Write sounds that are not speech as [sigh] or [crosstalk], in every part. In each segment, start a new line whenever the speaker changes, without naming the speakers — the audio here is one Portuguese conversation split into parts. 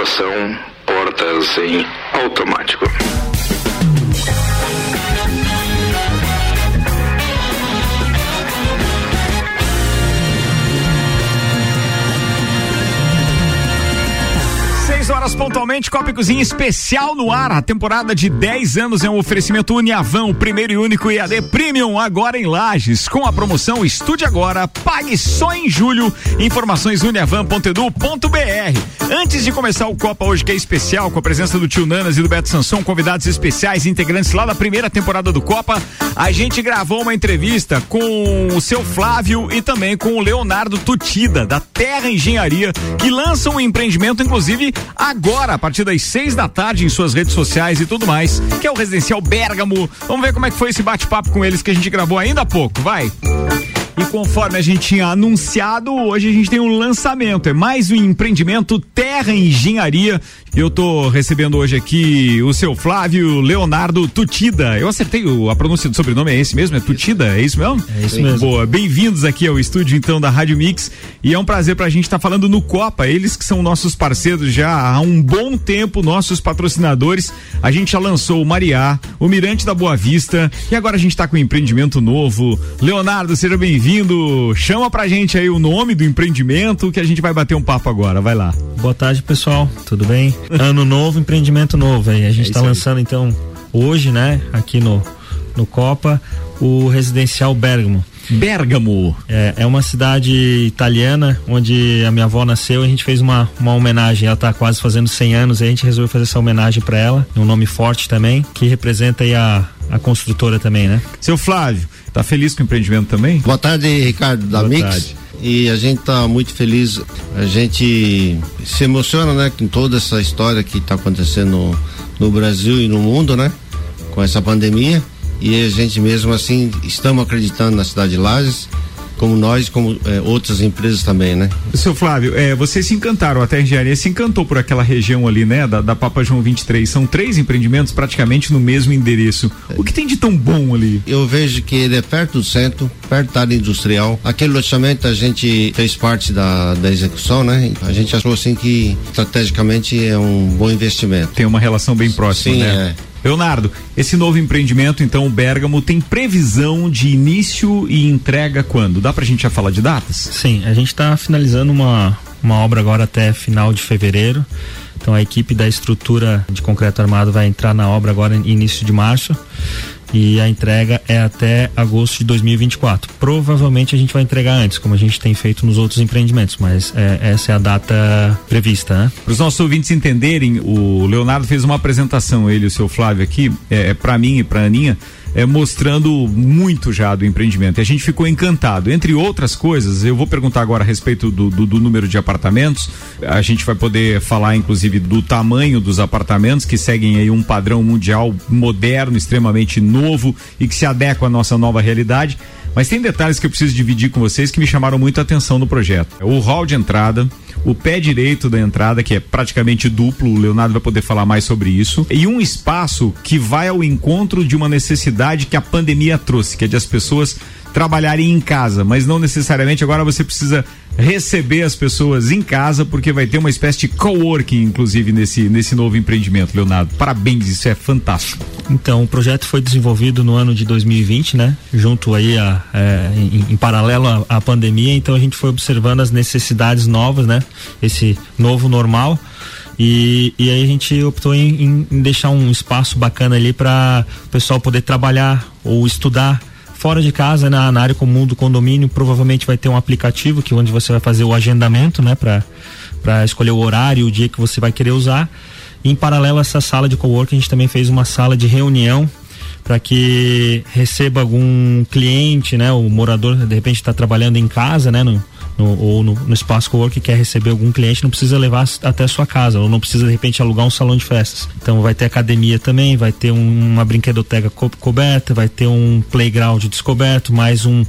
Tripulação, portas em automático.
6 horas pontualmente, Copa e Cozinha especial no ar. A temporada de 10 anos é um oferecimento Uniavan, o primeiro e único IAD Premium, agora em Lages. Com a promoção Estude Agora, pague só em julho. Informações uniavan.edu.br. Antes de começar o Copa hoje, que é especial, com a presença do tio Nanas e do Beto Sansão, convidados especiais, integrantes lá da primeira temporada do Copa, a gente gravou uma entrevista com o seu Flávio e também com o Leonardo Tutida, da Terra Engenharia, que lança um empreendimento, inclusive, agora, a partir das seis da tarde, em suas redes sociais e tudo mais, que é o Residencial Bergamo. Vamos ver como é que foi esse bate-papo com eles que a gente gravou ainda há pouco. Vai! E conforme a gente tinha anunciado, hoje a gente tem um lançamento. É mais um empreendimento Terra Engenharia. Eu tô recebendo hoje aqui o seu Flávio Leonardo Tutida. Eu acertei o, a pronúncia do sobrenome, é esse mesmo? É Tutida? É isso mesmo?
É isso mesmo.
Boa, bem-vindos aqui ao estúdio então da Rádio Mix. E é um prazer pra gente estar tá falando no Copa. Eles que são nossos parceiros já há um bom tempo, nossos patrocinadores. A gente já lançou o Mariá, o Mirante da Boa Vista e agora a gente tá com um empreendimento novo. Leonardo, seja bem-vindo. Chama pra gente aí o nome do empreendimento que a gente vai bater um papo agora. Vai lá.
Boa tarde, pessoal. Tudo bem? ano novo, empreendimento novo. Aí a gente está é lançando aí. então hoje, né, aqui no no Copa, o residencial Bergamo.
Bergamo.
É, é uma cidade italiana onde a minha avó nasceu. A gente fez uma, uma homenagem. Ela está quase fazendo 100 anos. E a gente resolveu fazer essa homenagem para ela. Um nome forte também, que representa aí a, a construtora também, né?
Seu Flávio, tá feliz com o empreendimento também?
Boa tarde, Ricardo da
Boa
Mix.
Tarde.
E a gente tá muito feliz. A gente se emociona, né, com toda essa história que está acontecendo no, no Brasil e no mundo, né? Com essa pandemia. E a gente mesmo assim estamos acreditando na cidade de Lages como nós, como é, outras empresas também, né?
Seu Flávio, é, vocês se encantaram, a Terra Engenharia se encantou por aquela região ali, né? Da, da Papa João 23. São três empreendimentos praticamente no mesmo endereço. O que tem de tão bom ali?
Eu vejo que ele é perto do centro, perto da área industrial. Aquele loteamento a gente fez parte da, da execução, né? A gente achou assim que estrategicamente é um bom investimento.
Tem uma relação bem próxima,
Sim,
né?
É.
Leonardo, esse novo empreendimento, então, o Bergamo, tem previsão de início e entrega quando? Dá pra gente já falar de datas?
Sim, a gente está finalizando uma, uma obra agora até final de fevereiro. Então a equipe da estrutura de concreto armado vai entrar na obra agora início de março e a entrega é até agosto de 2024. Provavelmente a gente vai entregar antes, como a gente tem feito nos outros empreendimentos, mas é, essa é a data prevista, né?
Para os nossos ouvintes entenderem, o Leonardo fez uma apresentação, ele e o seu Flávio aqui, é, para mim e para Aninha, é, mostrando muito já do empreendimento. E a gente ficou encantado. Entre outras coisas, eu vou perguntar agora a respeito do, do, do, número de apartamentos. A gente vai poder falar, inclusive, do tamanho dos apartamentos, que seguem aí um padrão mundial moderno, extremamente novo e que se adequa à nossa nova realidade. Mas tem detalhes que eu preciso dividir com vocês que me chamaram muito a atenção no projeto. O hall de entrada, o pé direito da entrada, que é praticamente duplo, o Leonardo vai poder falar mais sobre isso, e um espaço que vai ao encontro de uma necessidade que a pandemia trouxe, que é de as pessoas trabalharem em casa, mas não necessariamente agora você precisa receber as pessoas em casa, porque vai ter uma espécie de coworking, inclusive, nesse, nesse novo empreendimento, Leonardo. Parabéns, isso é fantástico.
Então, o projeto foi desenvolvido no ano de 2020, né? Junto aí a, é, em, em, paralelo à, à pandemia, então a gente foi observando as necessidades novas, né? Esse novo normal. E, e aí a gente optou em, em deixar um espaço bacana ali para o pessoal poder trabalhar ou estudar fora de casa, na, na, área comum do condomínio, provavelmente vai ter um aplicativo que onde você vai fazer o agendamento, né, para escolher o horário, o dia que você vai querer usar. E em paralelo a essa sala de coworking, a gente também fez uma sala de reunião para que receba algum cliente, né, o morador de repente está trabalhando em casa, né, no, no, ou no, no espaço co-work quer receber algum cliente, não precisa levar até a sua casa, ou não precisa de repente alugar um salão de festas. Então vai ter academia também, vai ter um, uma brinquedoteca co coberta, vai ter um playground descoberto, mais um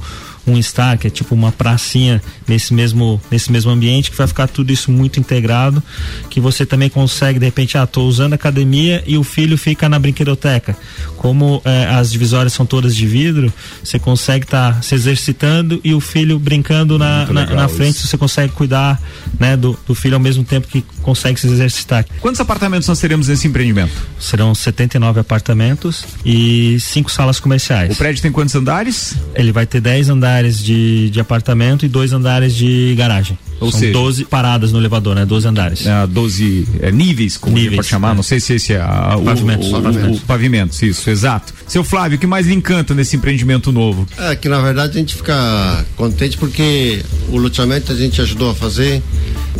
um estar, que é tipo uma pracinha nesse mesmo, nesse mesmo ambiente, que vai ficar tudo isso muito integrado, que você também consegue, de repente, ah, tô usando a academia e o filho fica na brinquedoteca. Como eh, as divisórias são todas de vidro, você consegue estar tá se exercitando e o filho brincando na, na, na, frente, isso. você consegue cuidar né, do, do filho ao mesmo tempo que consegue se exercitar.
Quantos apartamentos nós teremos nesse empreendimento?
Serão 79 apartamentos e cinco salas comerciais.
O prédio tem quantos andares?
Ele vai ter 10 andares de, de apartamento e dois andares de garagem. Ou São seja, 12 paradas no elevador, né? 12 andares.
É, 12 é, níveis, como níveis, pode chamar. É. Não sei se esse é a, o, pavimentos, o, pavimentos. O, o pavimentos, isso, exato. Seu Flávio, o que mais lhe encanta nesse empreendimento novo?
É que na verdade a gente fica contente porque o loteamento a gente ajudou a fazer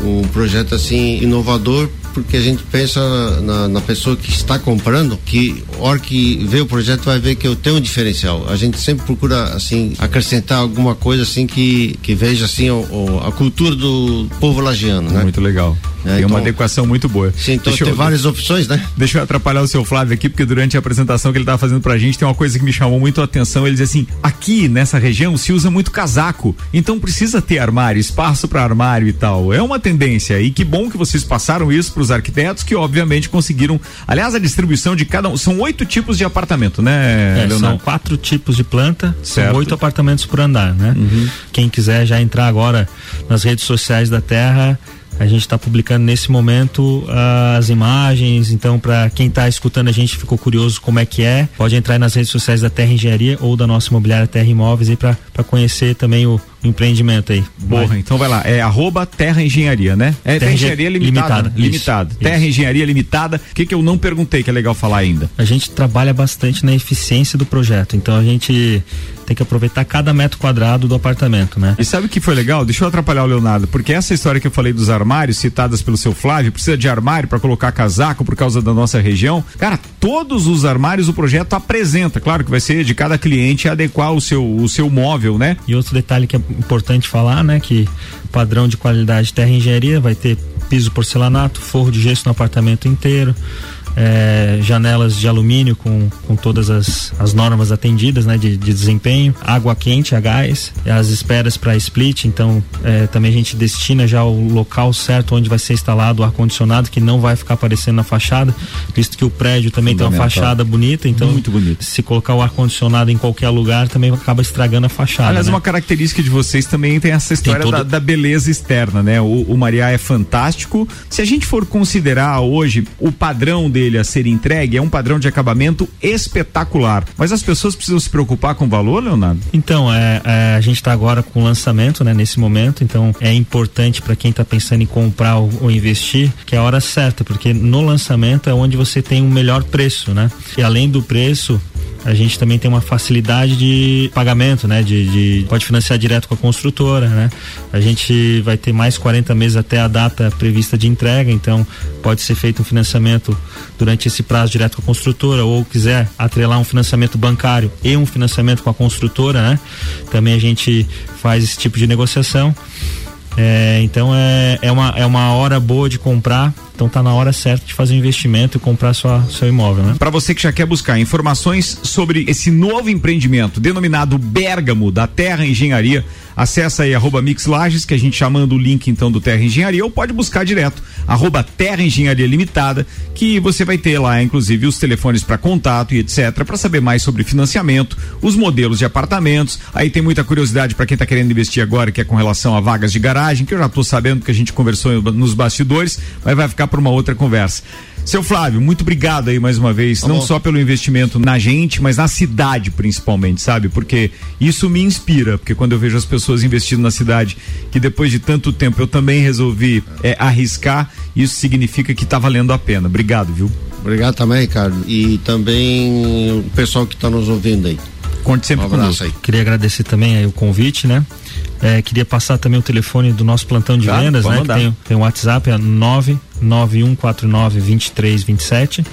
um projeto assim inovador porque a gente pensa na, na, pessoa que está comprando, que hora que vê o projeto vai ver que eu tenho um diferencial. A gente sempre procura assim acrescentar alguma coisa assim que, que veja assim o, o, a cultura do povo lagiano, né?
Muito legal. É, tem então, uma adequação muito boa.
Sim, então deixa tem eu, várias opções, né?
Deixa eu atrapalhar o seu Flávio aqui, porque durante a apresentação que ele estava fazendo pra gente, tem uma coisa que me chamou muito a atenção. Ele diz assim: aqui nessa região se usa muito casaco, então precisa ter armário, espaço para armário e tal. É uma tendência. E que bom que vocês passaram isso para os arquitetos, que obviamente conseguiram. Aliás, a distribuição de cada um. São oito tipos de apartamento, né,
é, São quatro tipos de planta, certo. são oito apartamentos por andar, né? Uhum. Quem quiser já entrar agora nas redes sociais da Terra a gente está publicando nesse momento uh, as imagens, então para quem está escutando a gente ficou curioso como é que é, pode entrar nas redes sociais da Terra Engenharia ou da nossa imobiliária Terra Imóveis aí para conhecer também o, empreendimento aí.
Borra, então vai lá, é arroba Terra Engenharia, né? É Terra, Engenharia Limitada. Limitada. limitada. Isso, terra isso. Engenharia Limitada. O que, que eu não perguntei que é legal falar ainda?
A gente trabalha bastante na eficiência do projeto, então a gente tem que aproveitar cada metro quadrado do apartamento, né?
E sabe o que foi legal? Deixa eu atrapalhar o Leonardo, porque essa história que eu falei dos armários citadas pelo seu Flávio, precisa de armário para colocar casaco por causa da nossa região. Cara, todos os armários o projeto apresenta. Claro que vai ser de cada cliente adequar o seu, o seu móvel, né?
E outro detalhe que é importante falar, né, que padrão de qualidade terra engenharia vai ter piso porcelanato, forro de gesso no apartamento inteiro, é, janelas de alumínio com, com todas as, as normas atendidas né, de, de desempenho, água quente a gás, as esperas para split, então é, também a gente destina já o local certo onde vai ser instalado o ar-condicionado, que não vai ficar aparecendo na fachada, visto que o prédio também tem uma fachada bonita, então
Muito bonito.
se colocar o ar-condicionado em qualquer lugar também acaba estragando a fachada.
Aliás,
né?
uma característica de vocês também tem essa história tem todo... da, da, beleza externa, né? O, o Mariá é fantástico. Se a gente for considerar hoje o padrão dele dele a ser entregue é um padrão de acabamento espetacular. Mas as pessoas precisam se preocupar com o valor, Leonardo?
Então, é, é a gente está agora com o lançamento, né, nesse momento, então é importante para quem está pensando em comprar ou, ou, investir que é a hora certa, porque no lançamento é onde você tem o um melhor preço, né? E além do preço, a gente também tem uma facilidade de pagamento, né? De, de, pode financiar direto com a construtora, né? A gente vai ter mais 40 meses até a data prevista de entrega, então pode ser feito um financiamento durante esse prazo direto com a construtora ou quiser atrelar um financiamento bancário e um financiamento com a construtora, né? Também a gente faz esse tipo de negociação. É, então é, é, uma, é uma hora boa de comprar então tá na hora certa de fazer um investimento e comprar sua, seu imóvel, né?
Para você que já quer buscar informações sobre esse novo empreendimento denominado Bergamo da Terra Engenharia, acessa aí arroba Mix que a gente chamando o link então do Terra Engenharia, ou pode buscar direto, arroba Terra Engenharia Limitada, que você vai ter lá, inclusive, os telefones para contato e etc, para saber mais sobre financiamento, os modelos de apartamentos. Aí tem muita curiosidade para quem tá querendo investir agora, que é com relação a vagas de garagem, que eu já tô sabendo que a gente conversou nos bastidores, mas vai ficar para uma outra conversa. Seu Flávio, muito obrigado aí mais uma vez, tá não só pelo investimento na gente, mas na cidade principalmente, sabe? Porque isso me inspira, porque quando eu vejo as pessoas investindo na cidade, que depois de tanto tempo eu também resolvi é, arriscar, isso significa que está valendo a pena. Obrigado, viu?
Obrigado também, Ricardo. E também o pessoal que está nos ouvindo aí.
Conte sempre um conosco. Aí. Queria agradecer também aí o convite, né? É, queria passar também o telefone do nosso plantão de claro, vendas, né? Tem, tem o WhatsApp, é 99149 2327.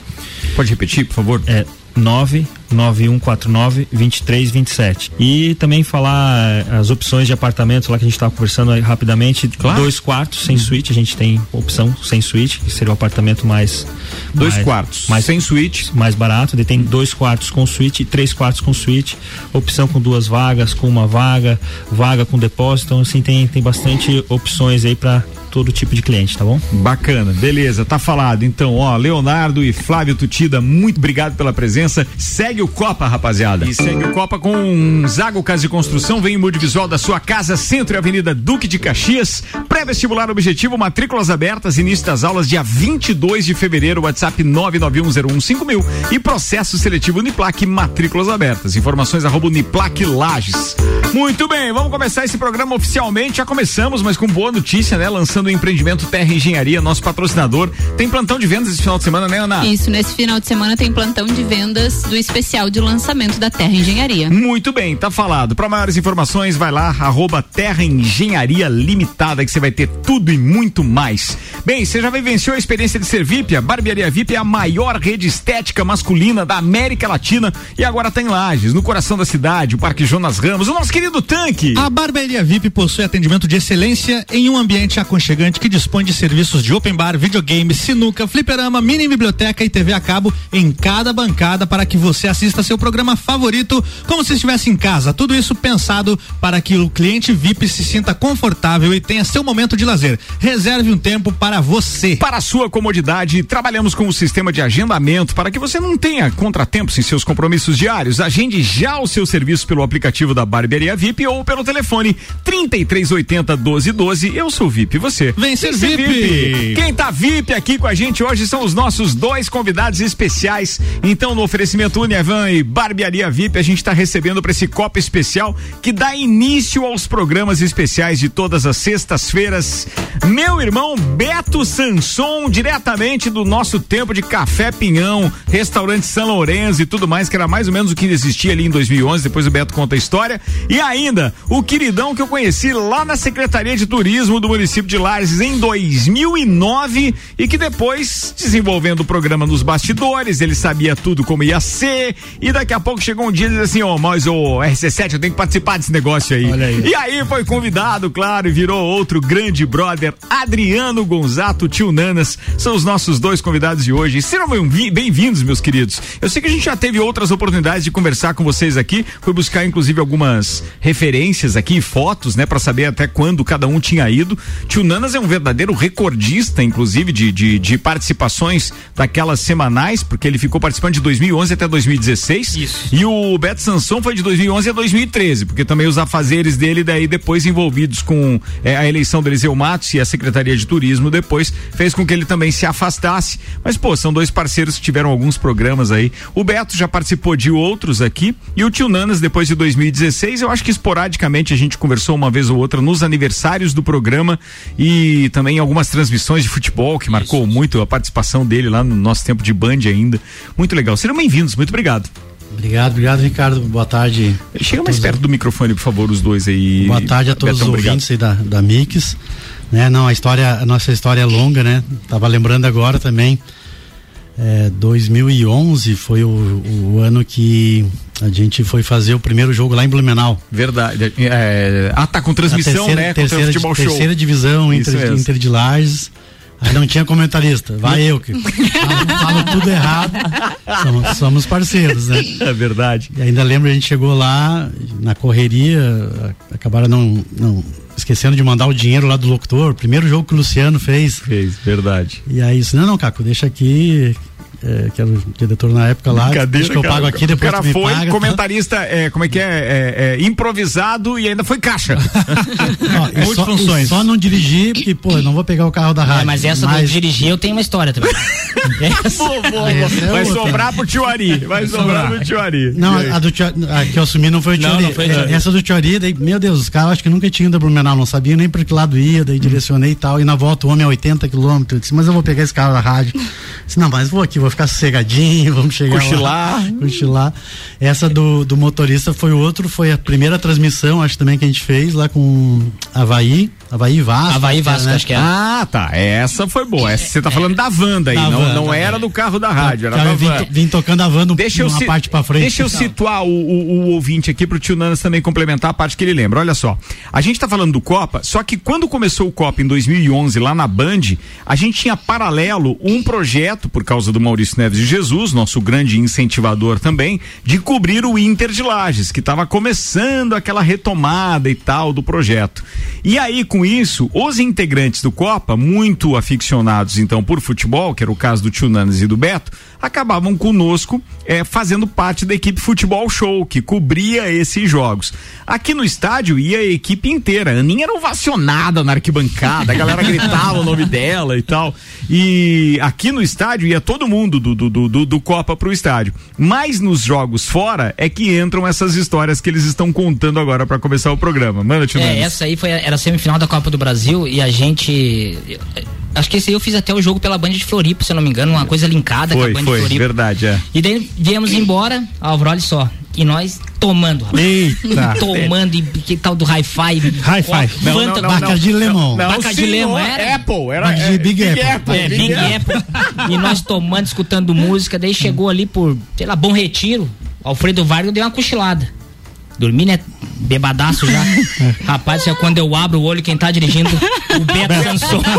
Pode repetir, por favor?
É 9 9149 2327. E também falar eh, as opções de apartamentos lá que a gente estava conversando aí rapidamente. Claro. Dois quartos sem suíte, a gente tem opção sem suíte, que seria o apartamento mais.
Dois mais, quartos.
Mais sem suíte. Mais barato. Ele tem dois quartos com suíte e três quartos com suíte. Opção com duas vagas, com uma vaga, vaga com depósito. Então, assim, tem, tem bastante opções aí para todo tipo de cliente, tá bom?
Bacana, beleza, tá falado. Então, ó, Leonardo e Flávio Tutida, muito obrigado pela presença. Segue o Copa, rapaziada. E segue o Copa com Zago Casa de Construção, vem em multivisual da sua casa, Centro e Avenida Duque de Caxias. Pré-vestibular objetivo, matrículas abertas, início das aulas dia 22 de fevereiro, WhatsApp 991015000 e processo seletivo Uniplac, matrículas abertas. Informações arroba Uniplac Lages. Muito bem, vamos começar esse programa oficialmente. Já começamos, mas com boa notícia, né? Lançando do empreendimento Terra Engenharia, nosso patrocinador. Tem plantão de vendas esse final de semana, né, Ana?
Isso, nesse final de semana tem plantão de vendas do especial de lançamento da Terra Engenharia.
Muito bem, tá falado. Para maiores informações, vai lá, arroba Terra Engenharia Limitada, que você vai ter tudo e muito mais. Bem, você já vivenciou a experiência de ser VIP? A Barbearia VIP é a maior rede estética masculina da América Latina e agora tem tá Lages, no coração da cidade, o Parque Jonas Ramos, o nosso querido tanque.
A Barbearia VIP possui atendimento de excelência em um ambiente aconchegante aconchegante que dispõe de serviços de open bar, videogame, sinuca, fliperama, mini biblioteca e TV a cabo em cada bancada para que você assista seu programa favorito como se estivesse em casa. Tudo isso pensado para que o cliente VIP se sinta confortável e tenha seu momento de lazer. Reserve um tempo para você.
Para a sua comodidade, trabalhamos com o sistema de agendamento para que você não tenha contratempos em seus compromissos diários. Agende já o seu serviço pelo aplicativo da Barbearia VIP ou pelo telefone 3380 1212. Eu sou VIP, você você.
Vem ser VIP. VIP.
Quem tá VIP aqui com a gente hoje são os nossos dois convidados especiais. Então, no oferecimento Uniavan e Barbearia VIP, a gente está recebendo para esse copo especial que dá início aos programas especiais de todas as sextas-feiras. Meu irmão Beto Sanson, diretamente do nosso tempo de Café Pinhão, restaurante São Lourenço e tudo mais, que era mais ou menos o que existia ali em 2011. Depois o Beto conta a história. E ainda, o queridão que eu conheci lá na Secretaria de Turismo do município de Em 2009 e que depois, desenvolvendo o programa nos bastidores, ele sabia tudo como ia ser e daqui a pouco chegou um dia e disse assim, ó, oh, mas o RC7 eu tenho que participar desse negócio aí. aí. E aí foi convidado, claro, e virou outro grande brother, Adriano Gonzato, tio Nanas, são os nossos dois convidados de hoje. Sejam bem-vindos, meus queridos. Eu sei que a gente já teve outras oportunidades de conversar com vocês aqui, foi buscar inclusive algumas referências aqui, fotos, né, para saber até quando cada um tinha ido. Tio Nanas é um verdadeiro recordista, inclusive, de, de, de, participações daquelas semanais, porque ele ficou participando de 2011 até 2016. Isso. E o Beto Sanson foi de 2011 a 2013, porque também os afazeres dele, daí depois envolvidos com é, a eleição do Eliseu Matos e a Secretaria de Turismo, depois fez com que ele também se afastasse. Mas, pô, são dois parceiros que tiveram alguns programas aí. O Beto já participou de outros aqui e o Tio Nanas, depois de 2016, eu acho que esporadicamente a gente conversou uma vez ou outra nos aniversários do programa e também algumas transmissões de futebol que marcou isso. muito a participação dele lá no nosso tempo de Band ainda. Muito legal. Sejam bem-vindos, muito obrigado.
Obrigado, obrigado, Ricardo. Boa tarde.
Chega mais perto do microfone, por favor, os dois aí.
Boa tarde a todos Betão, os ouvintes aí da, da Mix. Né, não, a história, a nossa história é longa, né? Tava lembrando agora também. É, 2011 foi o, o ano que a gente foi fazer o primeiro jogo lá em Blumenau.
Verdade. É, ah, tá com transmissão, terceira,
né? Terceira, futebol show. terceira divisão Inter, Inter de Lages. Aí não tinha comentarista. Vai eu que falo, [laughs] falo tudo errado. Somos, somos, parceiros, né?
É verdade.
E ainda lembro a gente chegou lá na correria, acabaram não, não esquecendo de mandar o dinheiro lá do locutor. Primeiro jogo que o Luciano fez.
Fez, verdade.
E aí, isso, não, não, Caco, deixa aqui é, que era o diretor na época lá.
Brincadeira,
que eu pago aqui, depois
O cara foi paga, comentarista, tá? é, como é que é, é, é, improvisado e ainda foi caixa. [laughs]
Ó, Multifunções. Só, só não dirigir, porque, pô, eu não vou pegar o carro da rádio. É,
mas essa mas... do dirigir eu tenho uma história também. [laughs]
essa... Pô, é vai sobrar pro tio Ari. Vai sobrar pro tio Ari.
Não, a, do tio, a que eu assumi não foi o tio não, Ari. Não foi é, essa do tio Ari, daí, meu Deus, os caras acho que nunca tinham ido a Blumenau, não sabia nem por que lado ia, daí direcionei e tal. E na volta o homem a 80 quilômetros. Eu disse, mas eu vou pegar esse carro da rádio. Eu disse, não, mas vou aqui, vou ficar sossegadinho [laughs] vamos chegar
cochilar.
lá. Cochilar. Essa do, do motorista foi outro, foi a primeira transmissão, acho também que a gente fez lá com Havaí Havaí Vasco.
Havaí Vasco,
né?
acho que é.
Ah, tá. Essa foi boa. Essa você tá falando da Wanda aí,
Da
não,
Wanda,
não
é.
era do carro da rádio, era
Que
da
eu vim, vim tocando a no,
Deixa eu,
uma
ci-
parte pra frente.
deixa eu situar o, o- o ouvinte aqui pro tio Nanas também complementar a parte que ele lembra. Olha só, a gente tá falando do Copa, só que quando começou o Copa em 2011 lá na Band, a gente tinha paralelo um projeto, por causa do Maurício Neves de Jesus, nosso grande incentivador também, de cobrir o Inter de Lages, que estava começando aquela retomada e tal do projeto. E aí, com isso, os integrantes do Copa, muito aficionados então por futebol, que era o caso do tio Nanas e do Beto, acabavam conosco eh, fazendo parte da equipe Futebol Show, que cobria esses jogos. Aqui no estádio ia a equipe inteira. A Aninha era ovacionada na arquibancada, a galera gritava o nome dela e tal. E aqui no estádio ia todo mundo do, do, do, do, Copa pro estádio. Mas nos jogos fora é que entram essas histórias que eles estão contando agora para começar o programa. Manda, tio
É, essa aí foi, era a semifinal da Copa do Brasil e a gente. Acho que esse aí eu fiz até o jogo pela Band de Floripa, se eu não me engano, uma coisa linkada com a
Foi,
Band de
foi,
Floripa.
verdade, é.
E daí viemos embora, Álvaro, olha só. E nós tomando, rapaz.
Eita. [laughs]
Tomando e que tal do hi-fi.
Hi-fi.
Baca de lemon.
Baca de lemon, era?
Apple, era
Baca de
é,
Big Apple.
É, Big Apple. E nós tomando, escutando música, daí chegou ali por, sei lá, Bom Retiro. Alfredo Vargas deu uma cochilada. Dormi, né? Bebadaço já. [laughs] Rapaz, é quando eu abro o olho, quem tá dirigindo, o Beto Sanson. [laughs]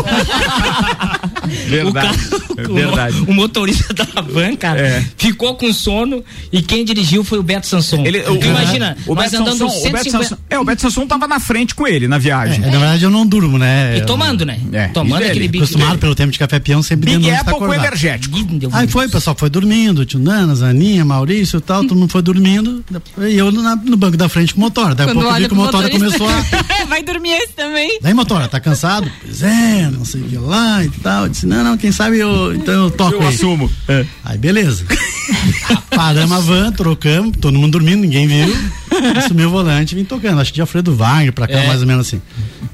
Verdade,
O, cara-
é verdade.
o, o motorista [laughs] da van, cara,
É.
ficou com sono e quem dirigiu foi o Beto Sanson.
Ele, o,
Imagina,
o Beto
andando
Sanson, o Beto
150
Sanson, é, o Beto Sanson tava na frente com ele na viagem.
É, na verdade eu não durmo, né?
E tomando, né?
É,
Tomando aquele bico.
Acostumado pelo tempo de café peão, sempre
Big
dentro de
Apple com
acordado.
energético.
Aí foi, o pessoal foi dormindo, tio Nanas, Aninha, Maurício e tal, todo mundo foi dormindo, e eu na- no banco da frente com o motor. Daí a
Quando
pouco eu vi
olha
que o motor começou a. [laughs]
Vai dormir esse também.
Daí, motora, tá cansado? Pois é, não sei o que lá e tal. Eu disse, não, não, quem sabe eu. Então eu toco
Eu
aí.
assumo. É.
Aí, beleza. [laughs] Paramos a van, trocamos, todo mundo dormindo, ninguém viu. Assumi o volante e vim tocando. Acho que de Alfredo Wagner pra cá,
É.
mais ou menos assim.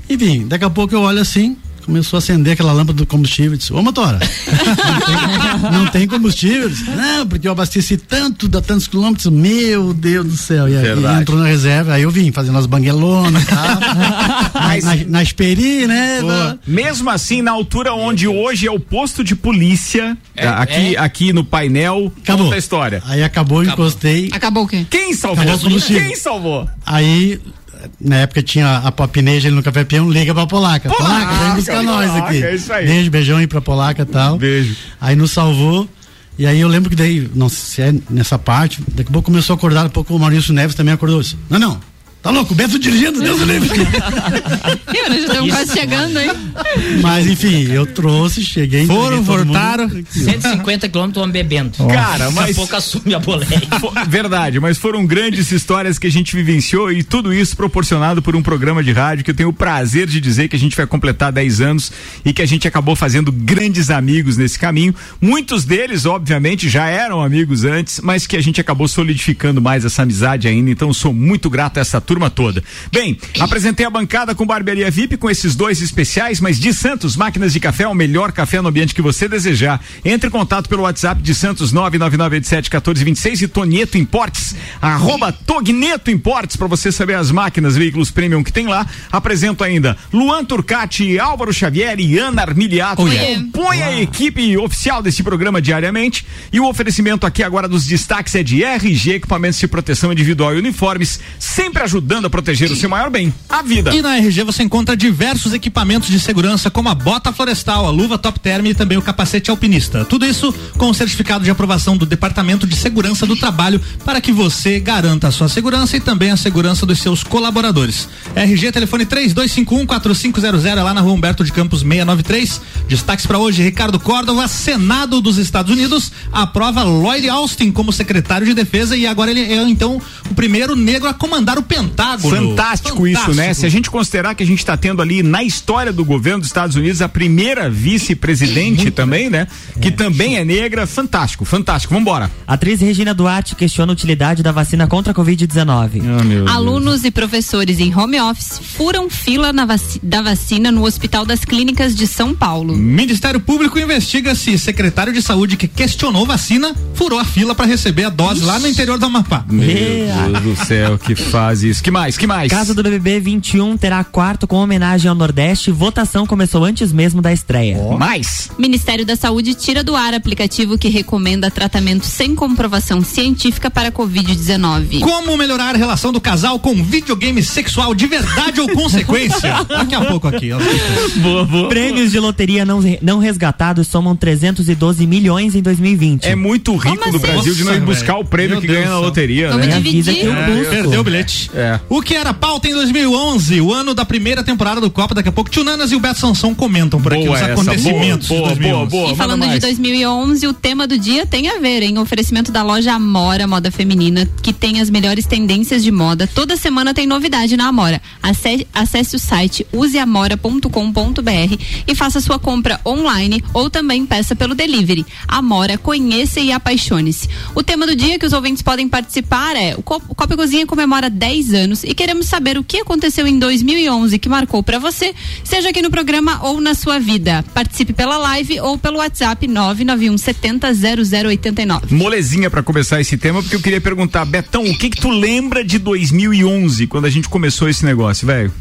E vim, daqui a pouco eu olho assim, começou a acender aquela lâmpada do combustível. Eu Disse, ô motora, [laughs] não tem, não tem combustível? Disse, não, porque eu abasteci tanto, dá tantos quilômetros. Meu Deus do céu. E aí
Verdade.
entrou na reserva, aí eu vim fazendo as banguelonas [laughs] e tal.
Mas-
na, Esperi, né?
Pô, Mesmo assim, na altura onde hoje é o posto de polícia,
É,
aqui,
é.
aqui no painel,
Acabou.
conta a história.
Aí acabou, encostei.
Acabou o quê?
Quem salvou?
Acabou o combustível.
Quem salvou?
Aí, na época tinha a Pop Neja ali no Café Peão, liga pra Polaca. Polaca, vem buscar nós
Polaca,
aqui.
é isso aí.
Beijo, beijão aí pra Polaca e tal.
Beijo.
Aí nos salvou. E aí eu lembro que daí, não sei se é nessa parte, daqui a pouco começou a acordar, daqui a pouco o Maurício Neves também acordou. Não, não, tá louco, o Beto dirigindo, Deus o livre.
Nós já estamos quase chegando, hein?
Mas enfim, eu trouxe, cheguei.
Foram, voltaram.
150 quilômetros homem bebendo.
Cara,
Daqui
mas-
a pouco assume a boleia. [laughs]
Verdade, mas foram grandes histórias que a gente vivenciou e tudo isso proporcionado por um programa de rádio que eu tenho o prazer de dizer que a gente vai completar 10 anos e que a gente acabou fazendo grandes amigos nesse caminho. Muitos deles, obviamente, já eram amigos antes, mas que a gente acabou solidificando mais essa amizade ainda. Então, eu sou muito grato a essa turma toda. Bem, apresentei a bancada com Barbearia VIP com esses dois especiais, mas de Santos Máquinas de Café, o melhor café no ambiente que você desejar. Entre em contato pelo WhatsApp de Santos 999871426 e Tonieto Importes, arroba Togneto Importes, para você saber as máquinas, veículos premium que tem lá. Apresento ainda Luan Turcati, Álvaro Xavier e Ana Armiliato.
Oh, yeah.
compõem a equipe oficial desse programa diariamente. E o oferecimento aqui agora dos destaques é de RG, equipamentos de proteção individual e uniformes, sempre ajudando a proteger o seu maior bem, a vida.
E na RG você encontra diversos equipamentos de segurança, como a bota florestal, a luva top term e também o capacete alpinista. Tudo isso com o certificado de aprovação do Departamento de Segurança do Trabalho para que você garanta a sua segurança e também a segurança dos seus colaboradores. RG telefone 32514500 é lá na rua Humberto de Campos 693. Destaques para hoje: Ricardo Córdova, Senado dos Estados Unidos aprova Lloyd Austin como secretário de defesa e agora ele é então o primeiro negro a comandar o Pentágono.
Fantástico, isso, né? Se a gente considerar que a gente está tendo ali na história do governo dos Estados Unidos a primeira vice-presidente também, né? Que também é negra, fantástico, fantástico. Vambora.
Atriz Regina Duarte questiona a utilidade da vacina contra a Covid-19.
Ah, meu
Alunos e professores em home office furam fila vaci- da vacina no Hospital das Clínicas de São Paulo.
Ministério Público investiga se secretário de saúde que questionou vacina furou a fila para receber a dose lá no interior do Amapá.
Meu Deus do céu, que fase mais? Que mais? Que mais?
Casa do BBB 21 terá quarto com homenagem ao Nordeste. Votação começou antes mesmo da estreia.
Mais.
Ministério da Saúde tira do ar aplicativo que recomenda tratamento sem comprovação científica para Covid-19.
Como melhorar a relação do casal com videogame sexual de verdade ou consequência? [laughs] Daqui a pouco aqui. ó.
Boa, boa.
Prêmios de loteria não, não resgatados somam 312 milhões em 2020.
É muito rico
Como
do
assim?
Brasil de não ir buscar o prêmio
Meu
que
Deus
ganha na
do céu.
loteria,
Vamos
né?
dividir.
Avisa que eu
É,
busco.
Perdeu o bilhete.
É.
O que era pauta em 2011, o ano da primeira temporada do Copa. Daqui a pouco, Tio Nanas e o Beto Sansão comentam por aqui
Boa
os
essa,
acontecimentos
boa,
de
boa,
2011.
boa, boa.
E falando de
mais.
2011, o tema do dia tem a ver, em oferecimento da loja Amora Moda Feminina, que tem as melhores tendências de moda. Toda semana tem novidade na Amora. Acesse, acesse o site useamora.com.br e faça sua compra online ou também peça pelo delivery. Amora, conheça e apaixone-se. O tema do dia que os ouvintes podem participar é: o Co- o Copa Cozinha comemora 10 anos e queremos saber o que aconteceu em 2011 que marcou para você, seja aqui no programa ou na sua vida. Participe pela live ou pelo WhatsApp 991 70 0089.
Molezinha pra começar esse tema, porque eu queria perguntar, Betão, o que que tu lembra de 2011, quando a gente começou esse negócio, velho?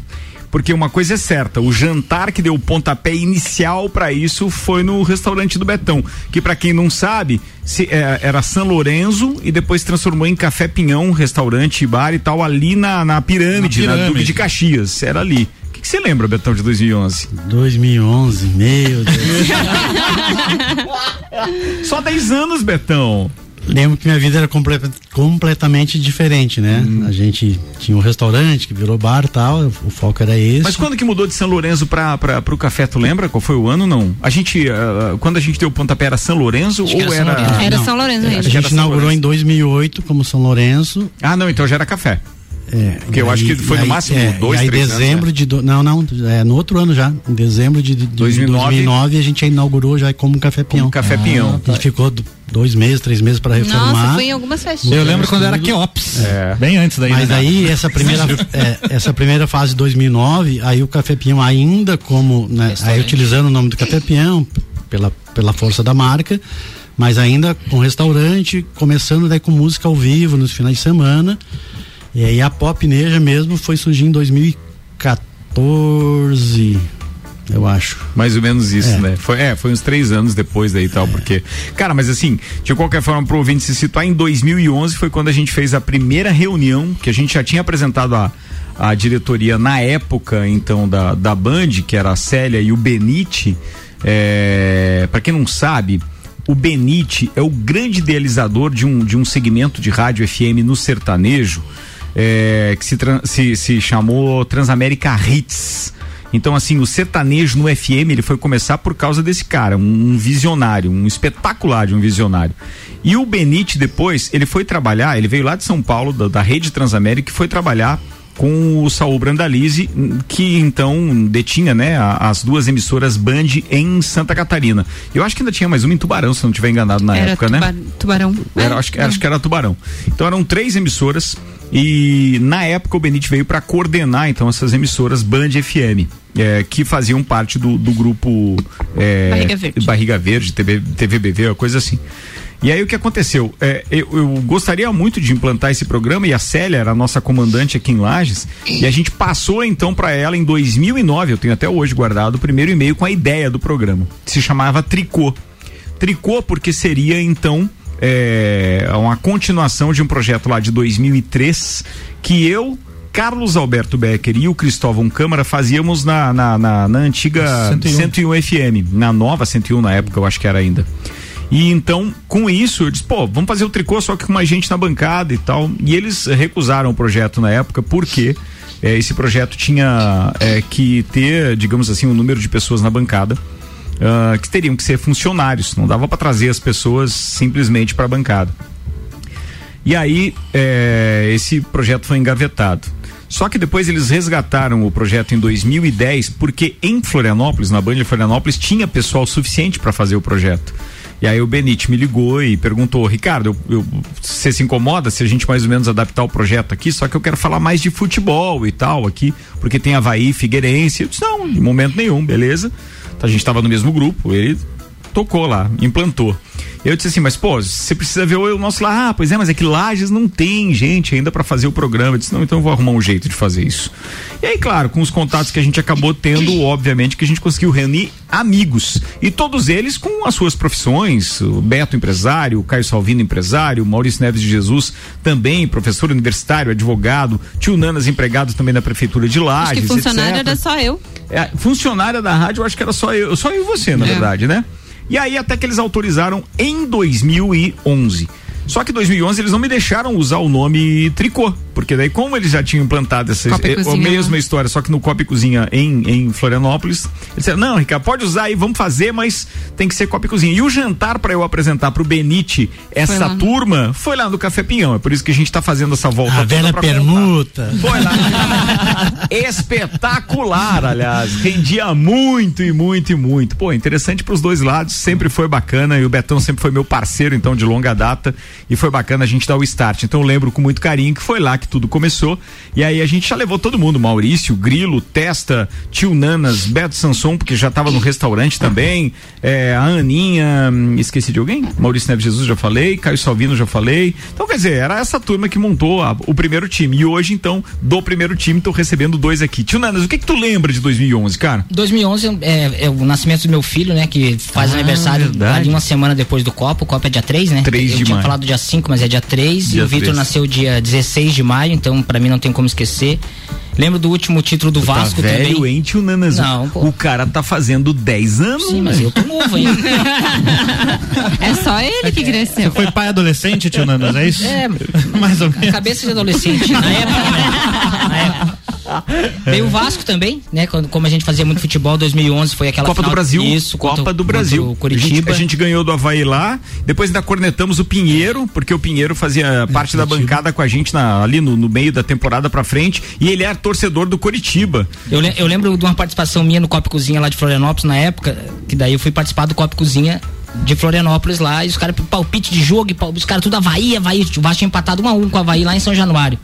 Porque uma coisa é certa, o jantar que deu o pontapé inicial pra isso foi no restaurante do Betão, que pra quem não sabe, se- é, era San Lorenzo e depois se transformou em Café Pinhão, restaurante, bar e tal, ali na, na pirâmide,
Na
na,
pirâmide.
Duque de Caxias, era ali. O que que você lembra, Betão, de 2011?
2011, meu Deus. [laughs]
Só 10 anos, Betão.
Lembro que minha vida era comple- completamente diferente, né?
Hum.
A gente tinha um restaurante que virou bar e tal, o foco era esse.
Mas quando que mudou de São Lourenço pra, pra, pro café, tu lembra? Qual foi o ano, não? A gente, ah, quando a gente deu o pontapé era São Lourenço
que
ou
era São
era...
Lourenço.
Era
não.
São Lourenço
a
que era
gente inaugurou
Lourenço.
em 2008 como São Lourenço.
Ah, não, então já era café.
É,
Porque eu
e
acho que
aí-
foi no
aí-
máximo
é,
dois,
aí
três anos,
dezembro
né?
de do, não não é no outro ano já em dezembro de, de
2009.
2009, a gente inaugurou já como café pinhão
Um café pinhão.
a gente ficou do- dois meses três meses para reformar
Nossa, fui em algumas festinhas.
Eu lembro quando era Keops.
É.
Bem antes daí.
Mas
né?
aí essa primeira [laughs] é, essa primeira fase de 2009, aí o Café Pinhão ainda como, né, aí utilizando o nome do Café Pinhão pela pela força da marca, mas ainda com restaurante, começando daí com música ao vivo nos finais de semana. E aí a Pop Neja mesmo foi surgir em 2014, eu acho.
Mais ou menos isso,
É.
né? Foi, é, foi uns três anos depois daí e tal, porque... Cara, mas assim, de qualquer forma, pro ouvinte se situar, em 2011 foi quando a gente fez a primeira reunião, que a gente já tinha apresentado a, a diretoria na época, então, da, da Band, que era a Célia e o Benite. É, para quem não sabe, o Benite é o grande idealizador de um, de um segmento de rádio FM no sertanejo, é, que se, se, se chamou Transamérica Hits. Então, assim, o sertanejo no FM ele foi começar por causa desse cara, um, visionário, um espetacular de um visionário. E o Benite depois, ele foi trabalhar, ele veio lá de São Paulo, da, da rede Transamérica, e foi trabalhar com o Saul Brandalize, que então detinha, né, as duas emissoras Band em Santa Catarina. Eu acho que ainda tinha mais uma em Tubarão, se não estiver enganado na
Era
época, né?
tuba- tubarão.
Era,
É,
acho, que, acho que era Tubarão. Então eram três emissoras e na época o Benite veio para coordenar então essas emissoras Band FM, é, que faziam parte do, do grupo é,
Barriga Verde.
Barriga Verde, TV, TVBV, uma coisa assim. E aí o que aconteceu? É, eu, eu gostaria muito de implantar esse programa e a Célia era a nossa comandante aqui em Lages e a gente passou então para ela em 2009, eu tenho até hoje guardado o primeiro e-mail com a ideia do programa. Se chamava Tricô. Tricô porque seria então é, uma continuação de um projeto lá de 2003 que eu Carlos Alberto Becker e o Cristóvão Câmara fazíamos na, na, na, na antiga
101.
101 FM, na nova 101 na época, eu acho que era ainda. E então, com isso, eu disse, pô, vamos fazer o tricô só que com mais gente na bancada e tal. E eles recusaram o projeto na época, porque eh, esse projeto tinha eh, que ter, digamos assim, um número de pessoas na bancada. Ah, que teriam que ser funcionários, não dava para trazer as pessoas simplesmente para a bancada. E aí, eh, esse projeto foi engavetado. Só que depois eles resgataram o projeto em 2010, porque em Florianópolis, na Band de Florianópolis, tinha pessoal suficiente para fazer o projeto. E aí o Benite me ligou e perguntou, Ricardo, eu, eu- você se incomoda se a gente mais ou menos adaptar o projeto aqui? Só que eu quero falar mais de futebol e tal aqui, porque tem Havaí, Figueirense. Eu disse, não, em momento nenhum, beleza. A gente estava no mesmo grupo, ele tocou lá, implantou. Eu disse assim, mas pô, você precisa ver o nosso lá. Ah, pois é, mas é que Lages não tem gente ainda para fazer o programa. Eu disse, não, então eu vou arrumar um jeito de fazer isso. E aí, claro, com os contatos que a gente acabou tendo, obviamente que a gente conseguiu reunir amigos. E todos eles com as suas profissões. O Beto, empresário, o Caio Salvino, empresário, o Maurício Neves de Jesus, também professor universitário, advogado, tio Nanas, empregado também na prefeitura de Lages.
Acho que funcionário
etc.
era só eu.
É, funcionária da rádio, eu acho que era só eu, só eu e você, na
É.
verdade, né? E aí até que eles autorizaram em 2011. Só que em 2011 eles não me deixaram usar o nome Tricô, porque daí como eles já tinham implantado essa eh, a mesma
lá.
história, só que no Copa e Cozinha em, em Florianópolis, eles disseram, não, Ricardo, pode usar aí, vamos fazer, mas tem que ser Copa e Cozinha. E o jantar para eu apresentar pro Benite essa
no-
turma foi lá no Café Pinhão, é por isso que a gente tá fazendo essa volta
A velha
pra contar.
permuta.
Foi lá. [laughs] Espetacular, aliás. Rendia muito e muito e muito. Pô, interessante pros dois lados, sempre foi bacana e o Betão sempre foi meu parceiro, então, de longa data e foi bacana a gente dar o start. Então eu lembro com muito carinho que foi lá que tudo começou e aí a gente já levou todo mundo, Maurício, Grilo, Testa, Tio Nanas, Beto Sanson, porque já tava no restaurante também, é, a Aninha, hum, esqueci de alguém? Maurício Neves Jesus já falei, Caio Salvino já falei. Então, quer dizer, era essa turma que montou a- o primeiro time. E hoje, então, do primeiro time, tô recebendo dois aqui. Tio Nanas, o que que tu lembra de 2011, cara?
2011 é, é o nascimento do meu filho, né? Que faz
Ah,
aniversário
verdade.
ali uma semana depois do Copa. O Copa é dia 3, né?
3
Eu
de
tinha
maio.
falado dia 5, mas é dia 3.
Dia
e o Vitor
3.
nasceu dia 16 de maio, então pra mim não tem como esquecer. Lembro do último título do Vasco
tá velho,
também.
hein, tio Nanas?
Não, pô.
o cara tá fazendo 10 anos.
Sim, mas eu tô novo ainda.
É só ele que cresceu.
Foi pai adolescente, tio Nanas, é isso?
É,
Mais ou menos.
cabeça de adolescente. Na época, né? Na [laughs] época. [laughs] Veio o Vasco também, né? Quando, como a gente fazia muito futebol, 2011 foi aquela
Copa do
final-
Brasil.
Isso,
Copa
contra-
do
contra
Brasil.
O Curitiba.
A gente, a gente ganhou do Havaí lá, depois ainda cornetamos o Pinheiro, porque o Pinheiro fazia parte da bancada com a gente na- ali no, no meio da temporada pra frente, e ele era torcedor do Curitiba.
Eu, eu lembro de uma participação minha no Copa e Cozinha lá de Florianópolis na época, que daí eu fui participar do Copa e Cozinha de Florianópolis lá, e os caras, palpite de jogo, e os caras tudo Havaí, Havaí, o Vasco tinha empatado 1 a 1 com o Havaí lá em São Januário.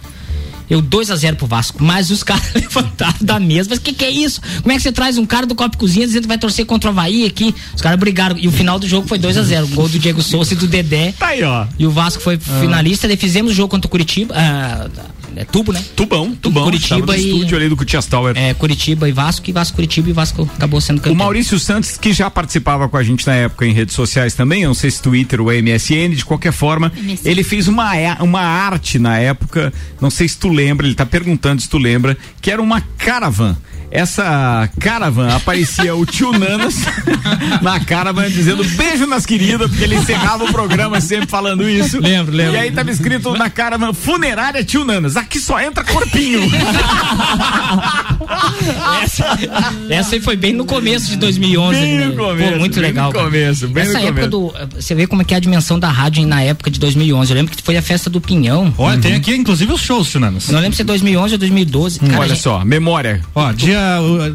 Eu 2 a 0 pro Vasco, mas os caras [laughs] levantaram da mesa. Mas que que é isso? Como é que você traz um cara do Copa Cozinha dizendo que vai torcer contra o Havaí aqui? Os caras brigaram. E o final do jogo foi 2 a 0 Gol do Diego Souza e do Dedé.
Tá aí, ó.
E o Vasco foi finalista. Daí fizemos o jogo contra o Curitiba. ah, é Tubo, né?
Tubão, Tubão.
Curitiba e-
estúdio ali do Cutias Tower.
É, Curitiba e Vasco, e Vasco Curitiba e Vasco acabou sendo
O
campeão.
Maurício Santos, que já participava com a gente na época em redes sociais também, eu não sei se Twitter ou MSN, de qualquer forma,
MSN.
ele fez uma, a- uma arte na época, não sei se tu lembra, ele tá perguntando se tu lembra, que era uma caravan. Essa caravan aparecia o tio Nanas [laughs] na caravan dizendo beijo nas queridas, porque ele encerrava o programa sempre falando isso.
Lembro, lembro.
E aí tava escrito na caravan funerária tio Nanas, aqui só entra corpinho. [laughs]
Essa, essa aí foi bem no começo de 2011.
Bem
né?
no começo,
Pô, muito
bem
legal.
no
cara.
começo, bem
essa
no
época
começo.
do. Você vê como é que é a dimensão da rádio na época de 2011. Eu lembro que foi a festa do Pinhão.
Olha, tem aqui inclusive os shows, tio Nanas.
Não lembro se é 2011 ou 2012. Cara, a
Olha
gente-
só, memória.
Ó, dia.